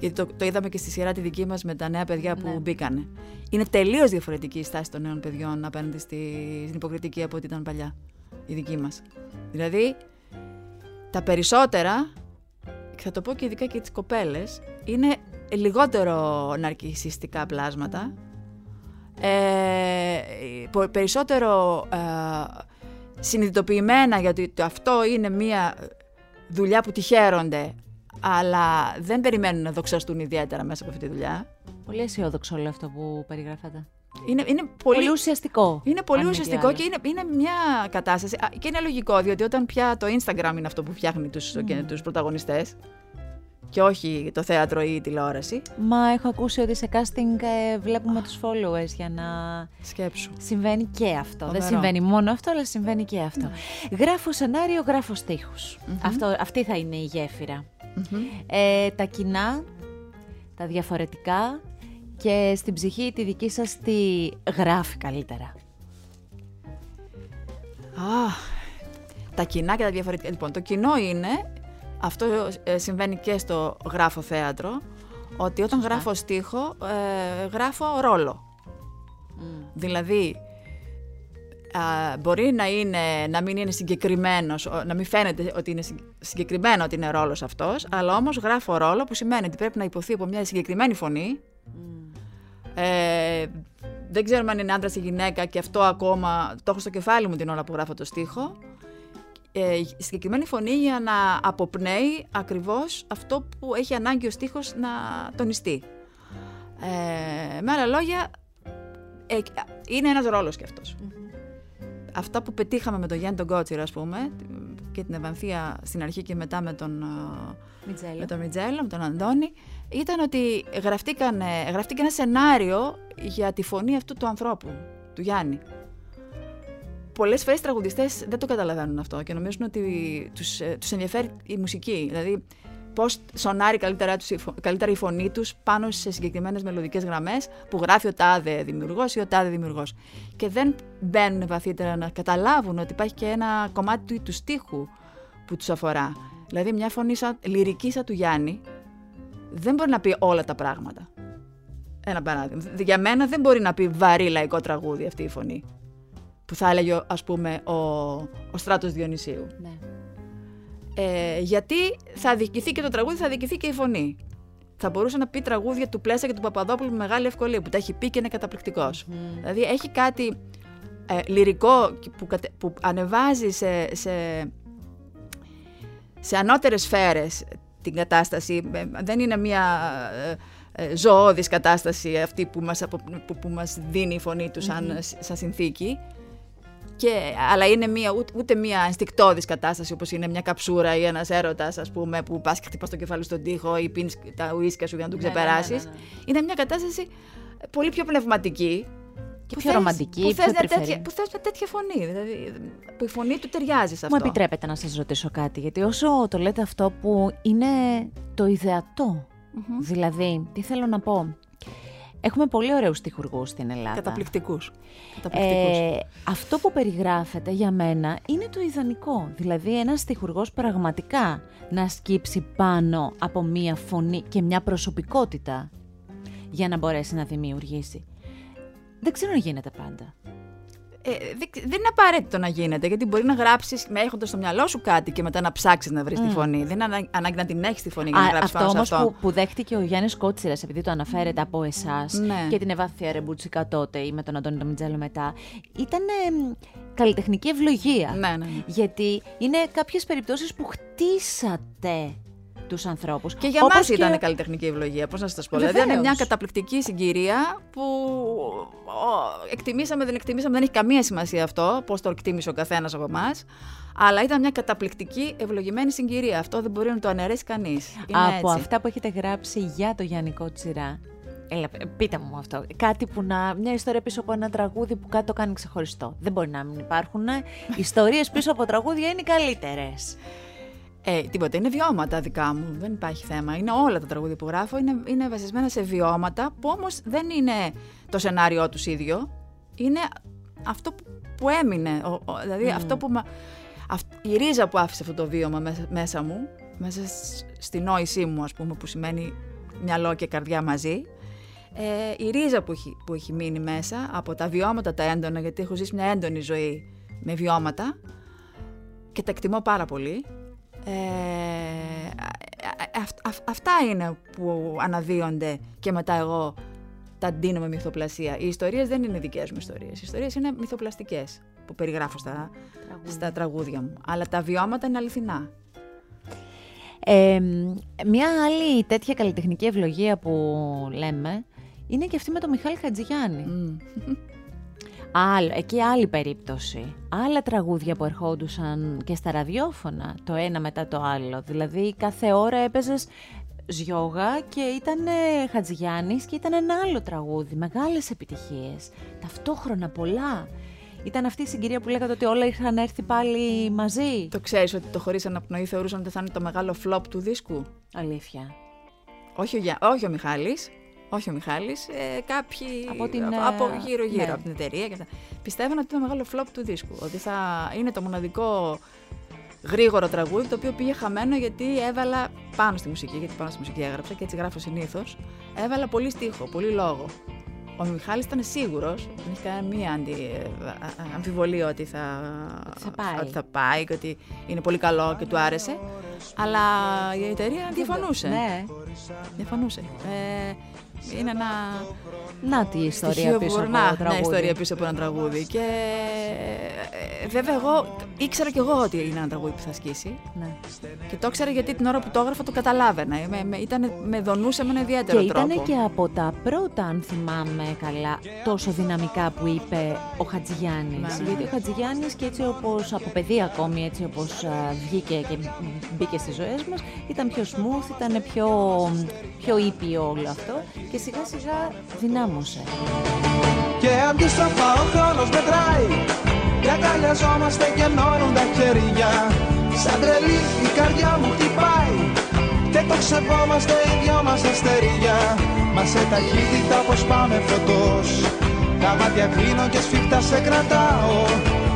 Γιατί το, το είδαμε και στη σειρά τη δική μας με τα νέα παιδιά που Ναι. μπήκανε. Είναι τελείως διαφορετική η στάση των νέων παιδιών απέναντι στη, στην υποκριτική από ό,τι ήταν παλιά. Η δική μας. Δηλαδή, τα περισσότερα, και θα το πω και ειδικά και τις κοπέλες, είναι λιγότερο ναρκισιστικά πλάσματα. Ε, πο- περισσότερο ε, συνειδητοποιημένα γιατί το αυτό είναι μια δουλειά που τη χαίρονται, αλλά δεν περιμένουν να δοξαστούν ιδιαίτερα μέσα από αυτή τη δουλειά. Πολύ αισιόδοξο όλο αυτό που περιγράφατε. Είναι, είναι Πολύ, πολύ, ουσιαστικό. είναι πολύ αν μη τι ουσιαστικό άλλο. και είναι, είναι μια κατάσταση. α, Και είναι λογικό, διότι όταν πια το Instagram είναι αυτό που φτιάχνει τους, και τους πρωταγωνιστές και όχι το θέατρο ή η τηλεόραση, Μα έχω ακούσει ότι σε casting ε, βλέπουμε τους followers για να σκέψου. συμβαίνει και αυτό. Δεν Φοβερό. συμβαίνει μόνο αυτό, αλλά συμβαίνει και αυτό. Γράφω σενάριο, γράφω στίχους. Αυτό, αυτή θα είναι η γέφυρα. Ε, τα κοινά, τα διαφορετικά και στην ψυχή τη δική σας τι γράφει καλύτερα. Α, τα κοινά και τα διαφορετικά. Λοιπόν, το κοινό είναι, αυτό ε, συμβαίνει και στο γράφω θέατρο, ότι όταν γράφω στίχο, ε, γράφω ρόλο. Δηλαδή, α, μπορεί να, είναι, να μην είναι συγκεκριμένος, ο- να μην φαίνεται ότι είναι συγκ- συγκεκριμένο ότι είναι ρόλος αυτός, αλλά όμως γράφω ρόλο που σημαίνει ότι πρέπει να υποθεί από μια συγκεκριμένη φωνή. Ε, δεν ξέρουμε αν είναι άντρας ή γυναίκα και αυτό ακόμα το έχω στο κεφάλι μου την ώρα που γράφω το στίχο. Ε, συγκεκριμένη φωνή για να αποπνέει ακριβώς αυτό που έχει ανάγκη ο στίχος να τονιστεί. Ε, με άλλα λόγια, ε, είναι ένας ρόλος και αυτός. Αυτά που πετύχαμε με τον Γιάννη τον Κότσιρα, ας πούμε, και την Ευανθία στην αρχή και μετά με τον, ε, με τον Μιτζέλο, με τον Αντώνη, ήταν ότι γραφτήκαν, ε, γραφτήκε ένα σενάριο για τη φωνή αυτού του ανθρώπου, του Γιάννη. Πολλές φορές οι τραγουδιστές δεν το καταλαβαίνουν αυτό και νομίζουν ότι τους τους ενδιαφέρει η μουσική. Δηλαδή, πώς σονάρει καλύτερα, τους, η φω- καλύτερα η φωνή τους πάνω σε συγκεκριμένες μελωδικές γραμμές που γράφει ο τάδε δημιουργός ή ο τάδε δημιουργός. Και δεν μπαίνουν βαθύτερα να καταλάβουν ότι υπάρχει και ένα κομμάτι του, του στίχου που τους αφορά. Δηλαδή, μια φωνή σαν, λυρική σαν του Γιάννη δεν μπορεί να πει όλα τα πράγματα. Ένα παράδειγμα. Για μένα δεν μπορεί να πει βαρύ λαϊκό τραγούδι αυτή η φωνή. Που θα έλεγε, ας πούμε, ο, ο Στράτος Διονυσίου. Ναι. Ε, γιατί θα αδικηθεί και το τραγούδι, θα αδικηθεί και η φωνή. Θα μπορούσε να πει τραγούδια του Πλέσα και του Παπαδόπουλου με μεγάλη ευκολία, που τα έχει πει και είναι καταπληκτικός. Δηλαδή έχει κάτι ε, λυρικό που, κατε- που ανεβάζει σε, σε, σε ανώτερες σφαίρες την κατάσταση. Ε, Δεν είναι μια ε, ε, ζωώδης κατάσταση αυτή που μας, απο- που, που μας δίνει η φωνή του σαν, σαν συνθήκη. Και, αλλά είναι μια, ούτε, ούτε μια ενστικτόδης κατάσταση όπως είναι μια καψούρα ή ένας έρωτας ας πούμε που πας και χτυπάς το κεφάλι στον τοίχο ή πίνεις τα ουίσκια σου για να το Ναι, ναι, ναι, ξεπεράσεις. ναι, ναι. Είναι μια κατάσταση πολύ πιο πνευματική. Και που πιο θες- ρομαντική, που πιο θες, μια τρυφερή. τέτοια, που θες μια τέτοια φωνή, δηλαδή που η φωνή του ταιριάζει σε Μου αυτό. επιτρέπετε να σας ρωτήσω κάτι, γιατί όσο το λέτε αυτό που είναι το ιδεατο δηλαδή, τι θέλω να πω, έχουμε πολύ ωραίους τυχουργούς στην Ελλάδα. Καταπληκτικούς. Καταπληκτικούς. Ε, αυτό που περιγράφεται για μένα είναι το ιδανικό. Δηλαδή ένας στιχουργός πραγματικά να σκύψει πάνω από μία φωνή και μια προσωπικότητα για να μπορέσει να δημιουργήσει. Δεν ξέρω αν γίνεται πάντα. Ε, δεν, δεν είναι απαραίτητο να γίνεται, γιατί μπορεί να γράψεις με έχοντας στο μυαλό σου κάτι και μετά να ψάξεις να βρεις τη φωνή. Δεν είναι ανα- ανάγκη να την έχεις τη φωνή για να Α, γράψεις αυτό πάνω σε όμως αυτό. που, που δέχτηκε ο Γιάννης Κότσιρας, επειδή το αναφέρεται από εσάς Ναι. και την Ευάθεια Ρεμπούτσικα τότε ή με τον Αντώνη τον Μιτζέλο μετά, ήταν εμ, καλλιτεχνική ευλογία. Ναι, ναι, ναι. Γιατί είναι κάποιες περιπτώσεις που χτίσατε τους ανθρώπους. Και για Όπως μας ήταν καλλιτεχνική ευλογία, πώς να σας πω. Δηλαδή ήταν Βεβαίως. μια καταπληκτική συγκυρία που ο, εκτιμήσαμε, δεν εκτιμήσαμε, δεν έχει καμία σημασία αυτό, πώς το εκτίμησε ο καθένας από εμάς. Αλλά ήταν μια καταπληκτική ευλογημένη συγκυρία. Αυτό δεν μπορεί να το αναιρέσει κανείς. Είναι από έτσι. αυτά που έχετε γράψει για το Γιάννη Κότσιρα. Έλα, πείτε μου αυτό. Κάτι που να. Μια ιστορία πίσω από ένα τραγούδι που κάτι το κάνει ξεχωριστό. Δεν μπορεί να μην υπάρχουν. Ιστορίες πίσω από τραγούδια είναι οι καλύτερες. Ε, τίποτα. Είναι βιώματα δικά μου. Δεν υπάρχει θέμα. Είναι όλα τα τραγούδια που γράφω. Είναι, είναι βασισμένα σε βιώματα που όμως δεν είναι το σενάριό τους ίδιο. Είναι αυτό που, που έμεινε. Ο, ο- δηλαδή αυτό που. Μα, αυ- η ρίζα που άφησε αυτό το βίωμα μέσα, μέσα μου, μέσα σ- στη νόησή μου, ας πούμε, που σημαίνει μυαλό και καρδιά μαζί. Ε, η ρίζα που έχει, που έχει μείνει μέσα από τα βιώματα τα έντονα, γιατί έχω ζήσει μια έντονη ζωή με βιώματα και τα εκτιμώ πάρα πολύ. Ε, α- αυ- αυ- αυτά είναι που αναδύονται και μετά εγώ τα ντύνω με μυθοπλασία. Οι ιστορίες δεν είναι δικές μου ιστορίες. Οι ιστορίες είναι μυθοπλαστικές. που περιγράφω στα, στα τραγούδια μου. Αλλά τα βιώματα είναι αληθινά. Ε, μια άλλη τέτοια καλλιτεχνική ευλογία που λέμε είναι και αυτή με τον Μιχάλη Χατζηγιάννη. Άλλο, εκεί άλλη περίπτωση. Άλλα τραγούδια που ερχόντουσαν και στα ραδιόφωνα, το ένα μετά το άλλο. Δηλαδή κάθε ώρα έπαιζες Ζιώγα και ήταν Χατζηγιάννης και ήταν ένα άλλο τραγούδι. Μεγάλες επιτυχίες. Ταυτόχρονα πολλά. Ήταν αυτή η συγκυρία που λέγατε ότι όλα είχαν έρθει πάλι μαζί. Το ξέρεις ότι το χωρίς αναπνοή θεωρούσαν ότι θα είναι το μεγάλο flop του δίσκου; Αλήθεια. Όχι ο, Γιά- όχι ο Μιχάλης, όχι ο Μιχάλης, ε, κάποιοι Από την, από, ε, γύρω-γύρω ναι. από την εταιρεία. Και αυτά. Πιστεύαν ότι είναι το μεγάλο flop του δίσκου. Ότι θα είναι το μοναδικό γρήγορο τραγούδι το οποίο πήγε χαμένο γιατί έβαλα πάνω στη μουσική, γιατί πάνω στη μουσική έγραψα και έτσι γράφω συνήθως. Έβαλα πολύ στίχο, πολύ λόγο. Ο Μιχάλης ήταν σίγουρος, δεν είχε κανένα μία αντι, α- α- αμφιβολία ότι θα, Θα πάει. ότι θα πάει και ότι είναι πολύ καλό και του άρεσε. Αλλά η εταιρεία διαφωνούσε. Ναι. Διαφωνούσε. Ε, είναι ένα Να τη ιστορία στοιχείο που πίσω μπορεί από να το τραγούδι. ναι, ιστορία πίσω από ένα τραγούδι. Και ε, βέβαια εγώ ήξερα κι εγώ ότι είναι ένα τραγούδι που θα σκίσει. Ναι. Και το ήξερα γιατί την ώρα που το έγραφα το καταλάβαινα. Με, με, ήταν, με δονούσε με ένα Και ιδιαίτερο τρόπο. ήταν και από τα πρώτα, αν θυμάμαι καλά, τόσο δυναμικά που είπε ο Χατζηγιάννης. Ναι, ναι. Γιατί ο Χατζηγιάννης και έτσι όπως από παιδί ακόμη, έτσι όπως α, βγήκε και μπήκε στις ζωές μας, ήταν πιο smooth, ήταν πιο, πιο ήπιο όλο αυτό και σιγά σιγά δυνάμωσε. Και αντίστροφα ο χρόνος μετράει. Και αγκαλιαζόμαστε και ενώνουν τα χέρια. Σαν τρελή η καρδιά μου χτυπάει. Και το ξεβόμαστε οι δυο μας αστερία. Μας σε ταχύτητα πως πάμε φωτός. Τα μάτια κλείνω και σφιχτά σε κρατάω.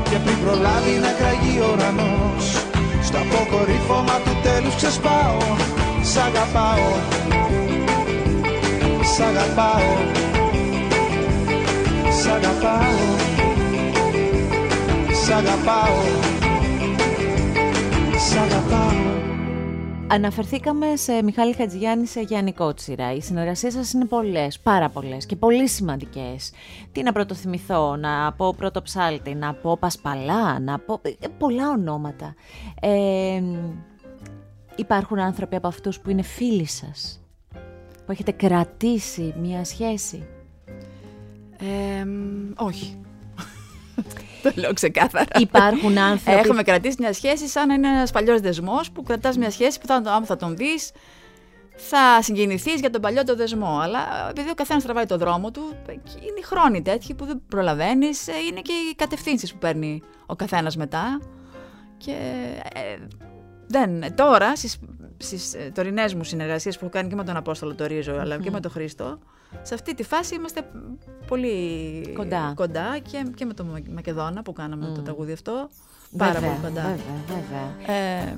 Και πριν προλάβει να κραγεί ο ουρανός Στο αποκορύφωμα του τέλους ξεσπάω. Σ' αγαπάω Σ' αγαπάω Σ' αγαπάω Σ' αγαπάω Σ' αγαπάω Αναφερθήκαμε σε Μιχάλη Χατζηγιάννη σε Γιάννη Κότσιρα. Οι συνεργασίες σας είναι πολλές, πάρα πολλές και πολύ σημαντικές. Τι να πρωτοθυμηθώ, να πω πρώτο ψάλτη, να πω Πασπαλά, να πω ε, πολλά ονόματα. Ε, υπάρχουν άνθρωποι από αυτούς που είναι φίλοι σας, που έχετε κρατήσει μία σχέση; Ε, μ, όχι. το λέω ξεκάθαρα. Υπάρχουν άνθρωποι... Έχουμε κρατήσει μια σχέση σαν να είναι ένας παλιός δεσμός που κρατάς μια σχέση που θα, άμα θα τον δεις, θα συγκινηθείς για τον παλιό το δεσμό. Αλλά επειδή ο καθένας τραβάει το δρόμο του, είναι οι χρόνοι τέτοιοι που δεν προλαβαίνεις, είναι και οι κατευθύνσεις που παίρνει ο καθένας μετά. Και ε, δεν, τώρα στις, στις ε, τωρινές μου συνεργασίες που έχω κάνει και με τον Απόστολο το Ρίζο αλλά και με τον Χρήστο σε αυτή τη φάση είμαστε πολύ Κοντά. κοντά και, και με τον Μα- Μακεδόνα που κάναμε το τραγούδι αυτό πάρα βέβαια, πολύ κοντά βέβαια, βέβαια. ε,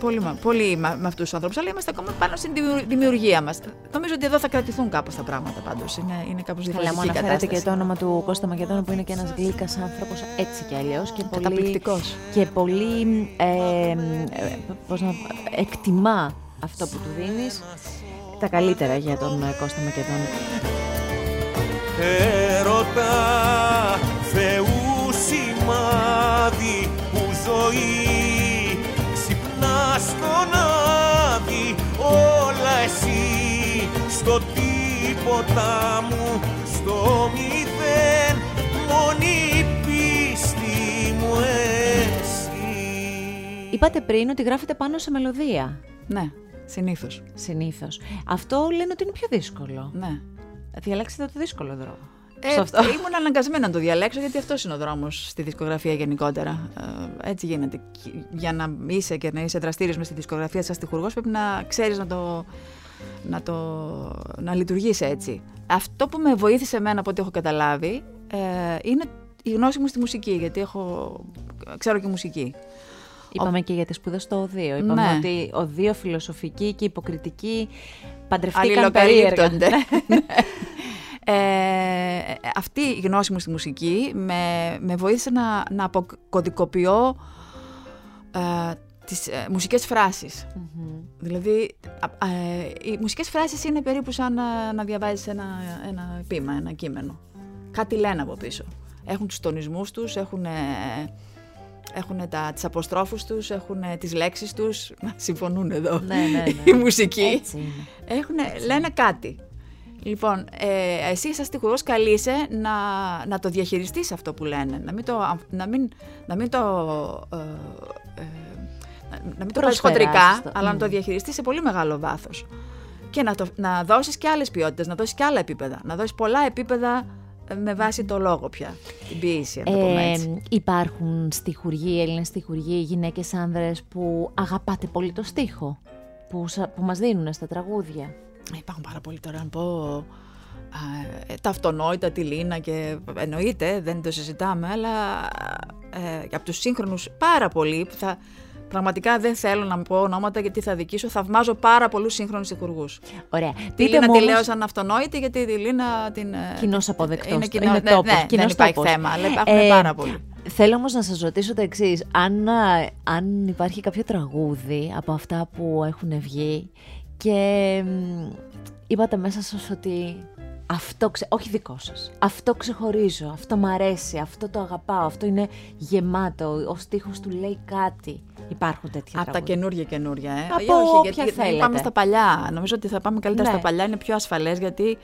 πολύ, μα- πολύ με, με αυτούς τους άνθρωπου, αλλά είμαστε ακόμα πάνω στην δημιου- δημιουργία μας. Νομίζω ότι εδώ θα κρατηθούν κάπως τα πράγματα πάντως. Είναι, είναι κάπως Καλά, μου διαφορετική η αναφέρατε κατάσταση. και το όνομα του Κώστα Μακεδόνα που είναι και ένας γλύκας άνθρωπος έτσι κι αλλιώς και πολύ, Καταπληκτικός. και πολύ ε, ε, πώς να, εκτιμά αυτό που του δίνεις τα καλύτερα για τον ε, Κώστα Μακεδόνα. Έρωτα Θεού σημάδι που ζωή ξυπνά στον άδει όλα εσύ στο τίποτα μου στο μηδέν μόνη πίστη μου εσύ Είπατε πριν ότι γράφετε πάνω σε μελωδία Ναι, συνήθως. συνήθως. Αυτό λένε ότι είναι πιο δύσκολο. Ναι. Διαλέξτε το δύσκολο δρόμο. Ε, Σε αυτό. ήμουν αναγκασμένη να το διαλέξω γιατί αυτός είναι ο δρόμος στη δισκογραφία γενικότερα. Ε, έτσι γίνεται. Και Για να είσαι και να είσαι δραστήριος μες στη δισκογραφία σαν τυχουργό, πρέπει να ξέρεις να το. Να, το, να λειτουργείς έτσι. Αυτό που με βοήθησε εμένα από ό,τι έχω καταλάβει ε, είναι η γνώση μου στη μουσική, γιατί έχω, ξέρω και μουσική. Είπαμε και για τη σπουδές στο ΟΔείο. Είπαμε Ναι. ότι ΟΔείο φιλοσοφική και υποκριτική παντρευτήκαν περίεργα. Αλληλοκαλύπτονται. ε, αυτή η γνώση μου στη μουσική με, με βοήθησε να, να αποκωδικοποιώ ε, τις ε, μουσικές φράσεις. Δηλαδή, α, ε, οι μουσικές φράσεις είναι περίπου σαν να, να διαβάζεις ένα, ένα ποίημα, ένα κείμενο. Κάτι λένε από πίσω. Έχουν τους τονισμούς τους, έχουν, έχουν τα, τις αποστρόφους τους, έχουν τις λέξεις τους. Να συμφωνούν εδώ Ναι, ναι, ναι. η μουσική. Έτσι είναι. Έχουν, λένε κάτι. Λοιπόν, ε, εσύ σαν στιχουργός καλείσαι να, να το διαχειριστείς αυτό που λένε. Να μην το, αμ- να μην, να μην το, ε, ε, να- να μην το πάρεις Προσπεράσεις χοντρικά, το. αλλά Μμ. να το διαχειριστείς σε πολύ μεγάλο βάθος. Και να, το, να δώσεις και άλλες ποιότητες, να δώσεις και άλλα επίπεδα. Να δώσεις πολλά επίπεδα ε, με βάση το λόγο πια. Την ποιήση, να το πούμε έτσι. Ε, υπάρχουν στιχουργοί, Έλληνες στιχουργοί, γυναίκες άνδρες που αγαπάτε πολύ το στίχο, που, σα- που μας δίνουν στα τραγούδια. Ε, Υπάρχουν πάρα πολλοί τώρα να πω. α, ε, τα αυτονόητα, τη Λίνα και εννοείται, δεν το συζητάμε, αλλά ε, από τους σύγχρονους πάρα πολλοί που θα, πραγματικά δεν θέλω να πω ονόματα γιατί θα δικήσω, θαυμάζω πάρα πολλούς σύγχρονους υπουργούς. Ωραία. Τη Πείτε Λίνα μου τη όμως- λέω σαν αυτονόητη γιατί τη Λίνα την... ε, Κοινώς αποδεκτός. Είναι, κοινό, Είναι ναι, τόπος, ναι, δεν κοινός υπάρχει τόπος. θέμα, αλλά υπάρχουν Ε, πάρα πολλοί. Θέλω όμως να σας ρωτήσω το εξής. Αν, α, αν υπάρχει κάποιο τραγούδι από αυτά που έχουν βγει και μ, είπατε μέσα σας ότι αυτό, ξε... όχι δικό σας, αυτό ξεχωρίζω, αυτό μ' αρέσει, αυτό το αγαπάω, αυτό είναι γεμάτο, ο στίχος του λέει κάτι. Υπάρχουν τέτοια Από τα τραγούδια. καινούργια καινούργια, ε. Από Ή όχι, όποια γιατί θέλετε. πάμε στα παλιά. Νομίζω ότι θα πάμε καλύτερα Ναι. στα παλιά, είναι πιο ασφαλές γιατί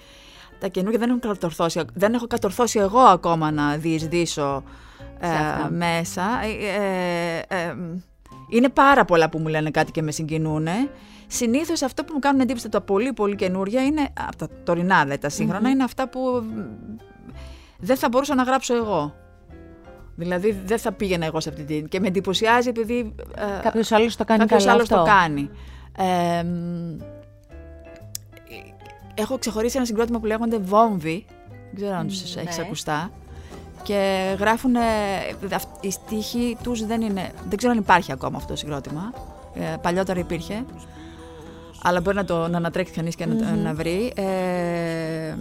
τα καινούργια δεν έχουν κατορθώσει. Δεν έχω κατορθώσει εγώ ακόμα να διεισδύσω ε, Σε αυτά. μέσα. Ε, ε, ε, είναι πάρα πολλά που μου λένε κάτι και με συγκινούν. Συνήθως αυτό που μου κάνουν εντύπωση τα πολύ πολύ καινούρια είναι, από τα τωρινά δε τα συγχρονα είναι αυτά που μ, δεν θα μπορούσα να γράψω εγώ. Δηλαδή δεν θα πήγαινα εγώ σε αυτή την. και με εντυπωσιάζει επειδή. ε, Κάποιος άλλος το κάνει Κάποιος καλά άλλος αυτό. το κάνει. Ε, μ, έχω ξεχωρίσει ένα συγκρότημα που λέγονται Βόμβοι. Δεν ξέρω αν τους ναι. έχεις ακουστά. Και γράφουν. Οι στίχοι τους δεν είναι. Δεν ξέρω αν υπάρχει ακόμα αυτό το συγκρότημα. Ε, παλιότερα υπήρχε. Αλλά μπορεί να το να ανατρέξει κανείς και να, να βρει. Ε, ε,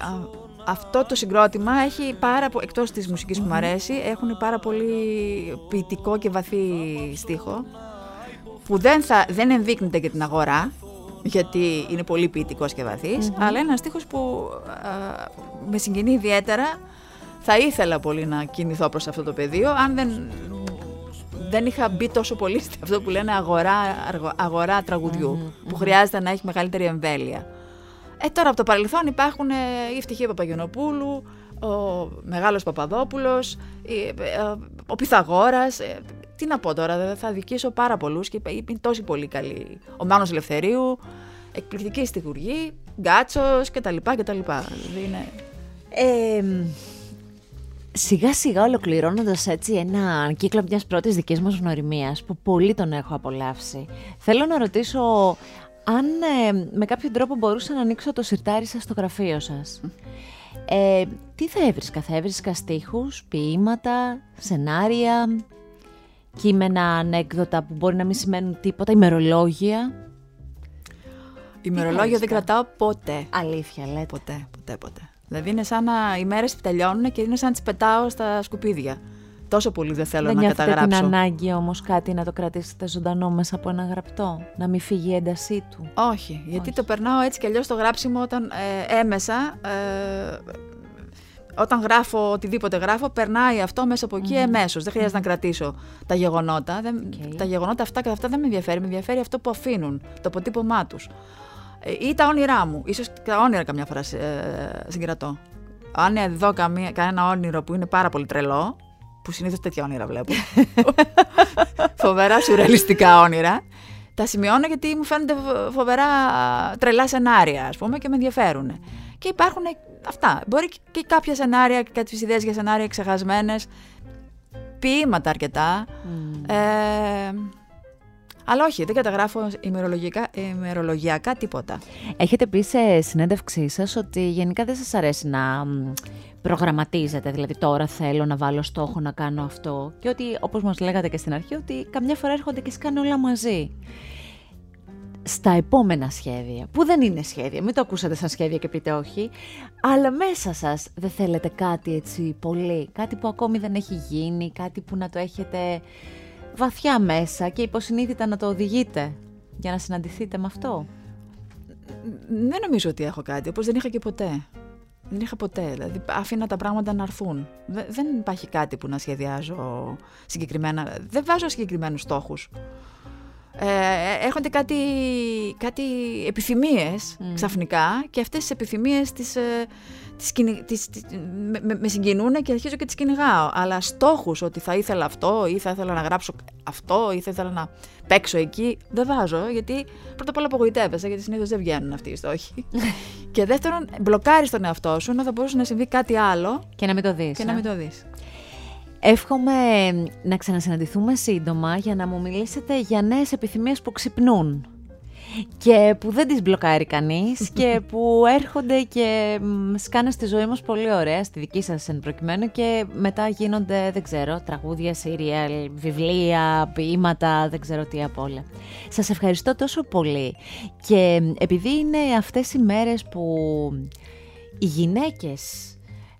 α- αυτό το συγκρότημα έχει πάρα πο- εκτός της μουσικής που μου αρέσει, έχουν πάρα πολύ ποιητικό και βαθύ στίχο που δεν, θα, δεν ενδείκνεται για την αγορά γιατί είναι πολύ ποιητικός και βαθύς, αλλά είναι ένας στίχος που α, με συγκινεί ιδιαίτερα. Θα ήθελα πολύ να κινηθώ προς αυτό το πεδίο, αν δεν, δεν είχα μπει τόσο πολύ σε αυτό που λένε αγορά, αργο- αγορά τραγουδιού, που χρειάζεται να έχει μεγαλύτερη εμβέλεια. Ε, τώρα από το παρελθόν υπάρχουν ε, η Ευτυχία Παπαγιονοπούλου, ο Μεγάλος Παπαδόπουλος, η- ε, ε, ο Πυθαγόρας. ε, τι να πω τώρα, δεν θα δικήσω πάρα πολλούς και είναι τόσοι πολύ καλοί. Ο Μάνος Ελευθερίου, εκπληκτική στιχουργή, Γκάτσος κτλ. κτλ. Δηλαδή είναι... Ε, σιγά σιγά ολοκληρώνοντας έτσι ένα κύκλο μιας πρώτης δικής μας γνωριμίας που πολύ τον έχω απολαύσει θέλω να ρωτήσω αν ε, με κάποιο τρόπο μπορούσα να ανοίξω το σιρτάρι σας στο γραφείο σας ε, τι θα έβρισκα, θα έβρισκα στίχους, ποίηματα, σενάρια κείμενα, ανέκδοτα που μπορεί να μην σημαίνουν τίποτα, ημερολόγια; Ημερολόγιο δεν έβρισκα; κρατάω ποτέ. αλήθεια λέτε Ποτέ, ποτέ, ποτέ. Δηλαδή είναι σαν να οι μέρες τελειώνουν και είναι σαν να τις πετάω στα σκουπίδια. Τόσο πολύ δεν θέλω Δεν να νιώθετε την καταγράψω. ανάγκη όμως κάτι να το κρατήσετε ζωντανό μέσα από ένα γραπτό, να μην φύγει η έντασή του; Όχι, γιατί το περνάω έτσι κι αλλιώς το γράψιμο όταν ε, έμμεσα, ε, όταν γράφω οτιδήποτε γράφω, περνάει αυτό μέσα από εκεί εμμέσως. Δεν χρειάζεται να κρατήσω τα γεγονότα. Δεν, Οκ. Τα γεγονότα αυτά και αυτά δεν με ενδιαφέρει. Με ενδιαφέρει αυτό που αφήνουν, το αποτύπωμά τους. Ε, ή τα όνειρά μου. Ίσως και τα όνειρα καμιά φορά ε, συγκρατώ. Αν δω καμία, κανένα όνειρο που είναι πάρα πολύ τρελό, που συνήθως τέτοια όνειρα βλέπω, φοβερά σουρεαλιστικά όνειρα, τα σημειώνω γιατί μου φαίνονται φο- φοβερά τρελά σενάρια, ας πούμε, και με ενδιαφέρουν. Και υπάρχουν αυτά. Μπορεί και- και κάποια σενάρια, και κάποιες ιδέες για σενάρια ξεχασμένες, ποίηματα αρκετά. Ε, αλλά όχι, δεν καταγράφω ημερολογικά, ημερολογιακά τίποτα. Έχετε πει σε συνέντευξή σας ότι γενικά δεν σας αρέσει να μ, προγραμματίζετε, δηλαδή τώρα θέλω να βάλω στόχο να κάνω αυτό και ότι όπως μας λέγατε και στην αρχή ότι καμιά φορά έρχονται και σκάνε όλα μαζί. Στα επόμενα σχέδια, που δεν είναι σχέδια, μην το ακούσατε σαν σχέδια και πείτε όχι, αλλά μέσα σας δεν θέλετε κάτι έτσι πολύ, κάτι που ακόμη δεν έχει γίνει, κάτι που να το έχετε βαθιά μέσα και υποσυνείδητα να το οδηγείτε για να συναντηθείτε με αυτό; Δεν νομίζω ότι έχω κάτι, όπως δεν είχα και ποτέ. Δεν είχα ποτέ. Δηλαδή, άφηνα τα πράγματα να έρθουν. Δε- Δεν υπάρχει κάτι που να σχεδιάζω συγκεκριμένα. Δεν βάζω συγκεκριμένους στόχους. Ε, έρχονται κάτι, κάτι επιθυμίες ξαφνικά και αυτές τις επιθυμίες τις, ε, τις, κυνη- τις, τις- με, με- με συγκινούν και αρχίζω και τις κυνηγάω. Αλλά στόχους ότι θα ήθελα αυτό ή θα ήθελα να γράψω αυτό ή θα ήθελα να παίξω εκεί, δεν βάζω γιατί πρώτα απ' όλα απογοητεύεσαι γιατί συνήθως δεν βγαίνουν αυτοί οι στόχοι. και δεύτερον, μπλοκάρεις τον εαυτό σου ενώ θα μπορούσε να συμβεί κάτι άλλο Και να μην το δεις. και ε. να μην το δεις. Εύχομαι να ξανασυναντηθούμε σύντομα για να μου μιλήσετε για νέες επιθυμίες που ξυπνούν και που δεν τις μπλοκάρει κανείς και που έρχονται και μ, σκάνε στη ζωή μας πολύ ωραία, στη δική σας εν προκειμένου και μετά γίνονται, δεν ξέρω, τραγούδια, σύριαλ, βιβλία, ποίηματα, δεν ξέρω τι απ' όλα. Σας ευχαριστώ τόσο πολύ και μ, επειδή είναι αυτές οι μέρες που οι γυναίκες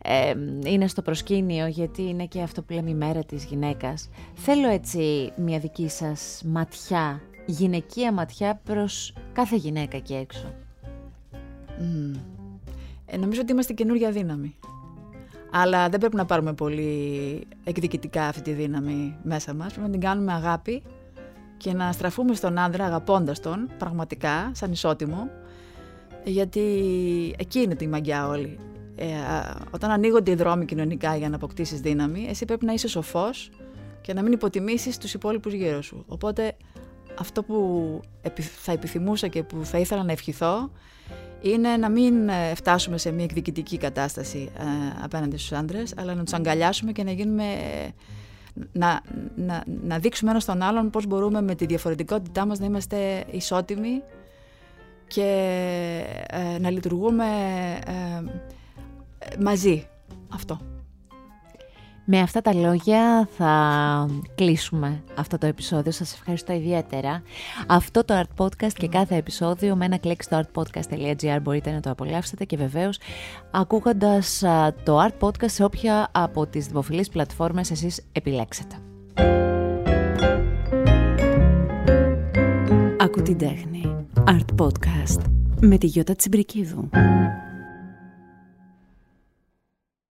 ε, είναι στο προσκήνιο γιατί είναι και αυτό που λέμε η μέρα της γυναίκας. Θέλω έτσι μια δική σας ματιά, γυναικεία ματιά προς κάθε γυναίκα εκεί έξω. Μμμ. Ε, νομίζω ότι είμαστε καινούργια δύναμη. Αλλά δεν πρέπει να πάρουμε πολύ εκδικητικά αυτή τη δύναμη μέσα μας. Πρέπει να την κάνουμε αγάπη και να στραφούμε στον άντρα αγαπώντας τον, πραγματικά, σαν ισότιμο. Γιατί εκεί είναι τη μαγιά όλη. Ε, α, όταν ανοίγονται οι δρόμοι κοινωνικά για να αποκτήσεις δύναμη, εσύ πρέπει να είσαι σοφός και να μην υποτιμήσεις τους υπόλοιπους γύρω σου. Οπότε αυτό που επι- θα επιθυμούσα και που θα ήθελα να ευχηθώ είναι να μην ε, φτάσουμε σε μια εκδικητική κατάσταση ε, απέναντι στους άντρες, αλλά να τους αγκαλιάσουμε και να γίνουμε... ε, να, να, να δείξουμε ένας στον άλλον πώς μπορούμε με τη διαφορετικότητά μας να είμαστε ισότιμοι και ε, να λειτουργούμε ε, ε, μαζί. Αυτό. Με αυτά τα λόγια θα κλείσουμε αυτό το επεισόδιο. Σας ευχαριστώ ιδιαίτερα. Αυτό το Art Podcast και κάθε επεισόδιο με ένα κλικ στο artpodcast.gr μπορείτε να το απολαύσετε και βεβαίως ακούγοντας α, το Art Podcast σε όποια από τις δημοφιλείς πλατφόρμες εσείς επιλέξετε. Ακού την τέχνη. Art Podcast με τη Γιώτα Τσιμπρικίδου.